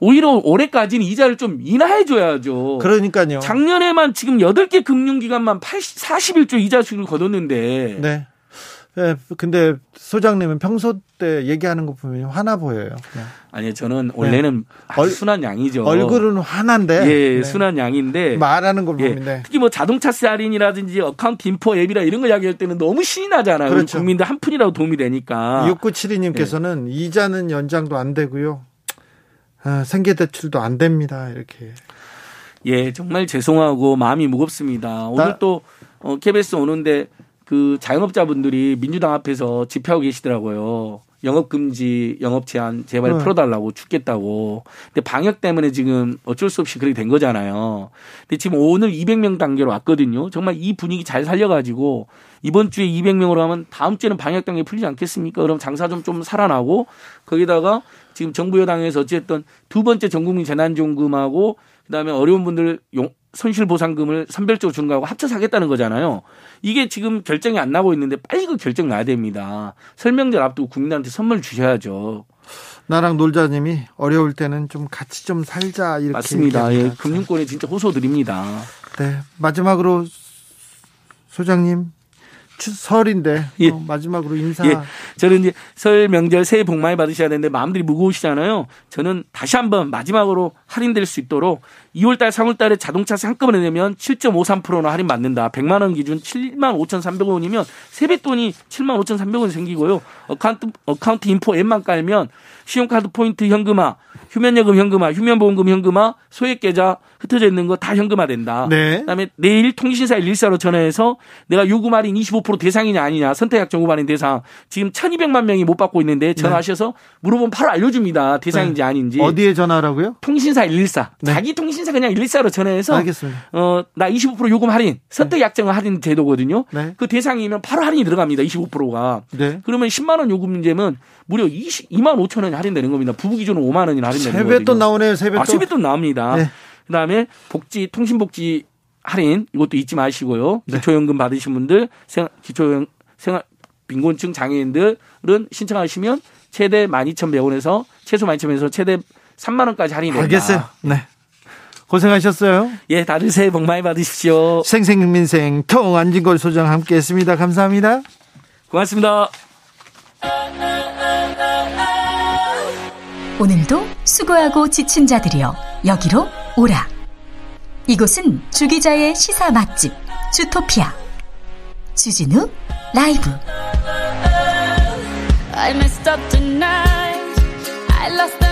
S7: 오히려 올해까지는 이자를 좀 인하해 줘야죠.
S1: 그러니까요.
S7: 작년에만 지금 8개 금융기관만 80, 41조 이자 수익을 거뒀는데 네.
S1: 네, 근데 소장님은 평소 때 얘기하는 거 보면 화나 보여요. 그냥.
S7: 아니요, 저는 원래는 네. 아주 순한 양이죠.
S1: 얼굴은 화난데.
S7: 예, 네. 순한 양인데.
S1: 말하는 걸 보면. 예,
S7: 특히 뭐 자동차세 할인이라든지 Account Info 앱이라 이런 거 이야기할 때는 너무 신이 나잖아요. 그렇죠. 국민들 한 푼이라도 도움이 되니까.
S1: 6972님께서는 예. 이자는 연장도 안 되고요. 아, 생계대출도 안 됩니다. 이렇게.
S7: 예, 정말 죄송하고 마음이 무겁습니다. 오늘 나, 또 어, KBS 오는데 그 자영업자분들이 민주당 앞에서 집회하고 계시더라고요. 영업 금지, 영업 제한 제발 네. 풀어달라고 죽겠다고. 근데 방역 때문에 지금 어쩔 수 없이 그렇게 된 거잖아요. 근데 지금 오늘 200명 단계로 왔거든요. 정말 이 분위기 잘 살려가지고 이번 주에 200명으로 하면 다음 주에는 방역 단계 풀리지 않겠습니까? 그럼 장사 좀좀 살아나고 거기다가 지금 정부 여당에서 어쨌든 두 번째 전국민 재난지원금하고 그다음에 어려운 분들 용, 손실보상금을 선별적으로 주는 거하고 합쳐서 하겠다는 거잖아요. 이게 지금 결정이 안 나고 있는데 빨리 그 결정 나야 됩니다. 설명절 앞두고 국민한테 선물 주셔야죠.
S1: 나랑 놀자님이 어려울 때는 좀 같이 좀 살자 이렇게
S7: 맞습니다. 예, 금융권에 진짜 호소 드립니다.
S1: 네 마지막으로 소장님 설인데 예. 어, 마지막으로 인사. 예.
S7: 저는 이제 설 명절 새해 복 많이 받으셔야 되는데 마음들이 무거우시잖아요. 저는 다시 한번 마지막으로 할인될 수 있도록 2월달, 3월달에 자동차세 한꺼번에 내면 7.53%나 할인 받는다. 100만 원 기준 7만 5,300원이면 세뱃돈이 7만 5,300원 생기고요. Account Account Info 앱만 깔면 신용카드 포인트 현금화, 휴면여금 현금화, 휴면보험금 현금화, 소액계좌 흩어져 있는 거 다 현금화된다. 네. 그다음에 내일 통신사 114로 전화해서 내가 요금 할인 25% 대상이냐 아니냐 선택약 정보 할인 대상 지금 1,200만 명이 못 받고 있는데 전화하셔서 네. 물어보면 바로 알려줍니다. 대상인지 네. 아닌지.
S1: 어디에 전화라고요?
S7: 통신사 114. 네. 자기 통신사 그냥 114로 전화해서
S1: 알겠습니다.
S7: 어 나 25% 요금 할인 선택 약정 할인 제도거든요. 네. 그 대상이면 바로 할인이 들어갑니다. 25%가. 네. 그러면 10만 원 요금 문제면 무려 20, 2만 5천 원이 할인되는 겁니다. 부부 기준은 5만 원이 거거든요.
S1: 세뱃돈 나오네요. 세뱃돈. 아,
S7: 세뱃돈 나옵니다. 네. 그다음에 복지 통신복지 할인 이것도 잊지 마시고요. 네. 기초연금 받으신 분들 기초연 생활 빈곤층 장애인들은 신청하시면 최대 12,100원에서 최소 12,100원에서 최대 3만 원까지 할인이 됩니다.
S1: 알겠어요. 네. 고생하셨어요.
S7: 예, 다들 새해 복 많이 받으십시오.
S1: 생생민생 통 안진걸 소장 함께했습니다. 감사합니다.
S7: 고맙습니다.
S6: 오늘도 수고하고 지친 자들이여 여기로 오라. 이곳은 주기자의 시사 맛집 주토피아 주진우 라이브. I messed up tonight. I lost another.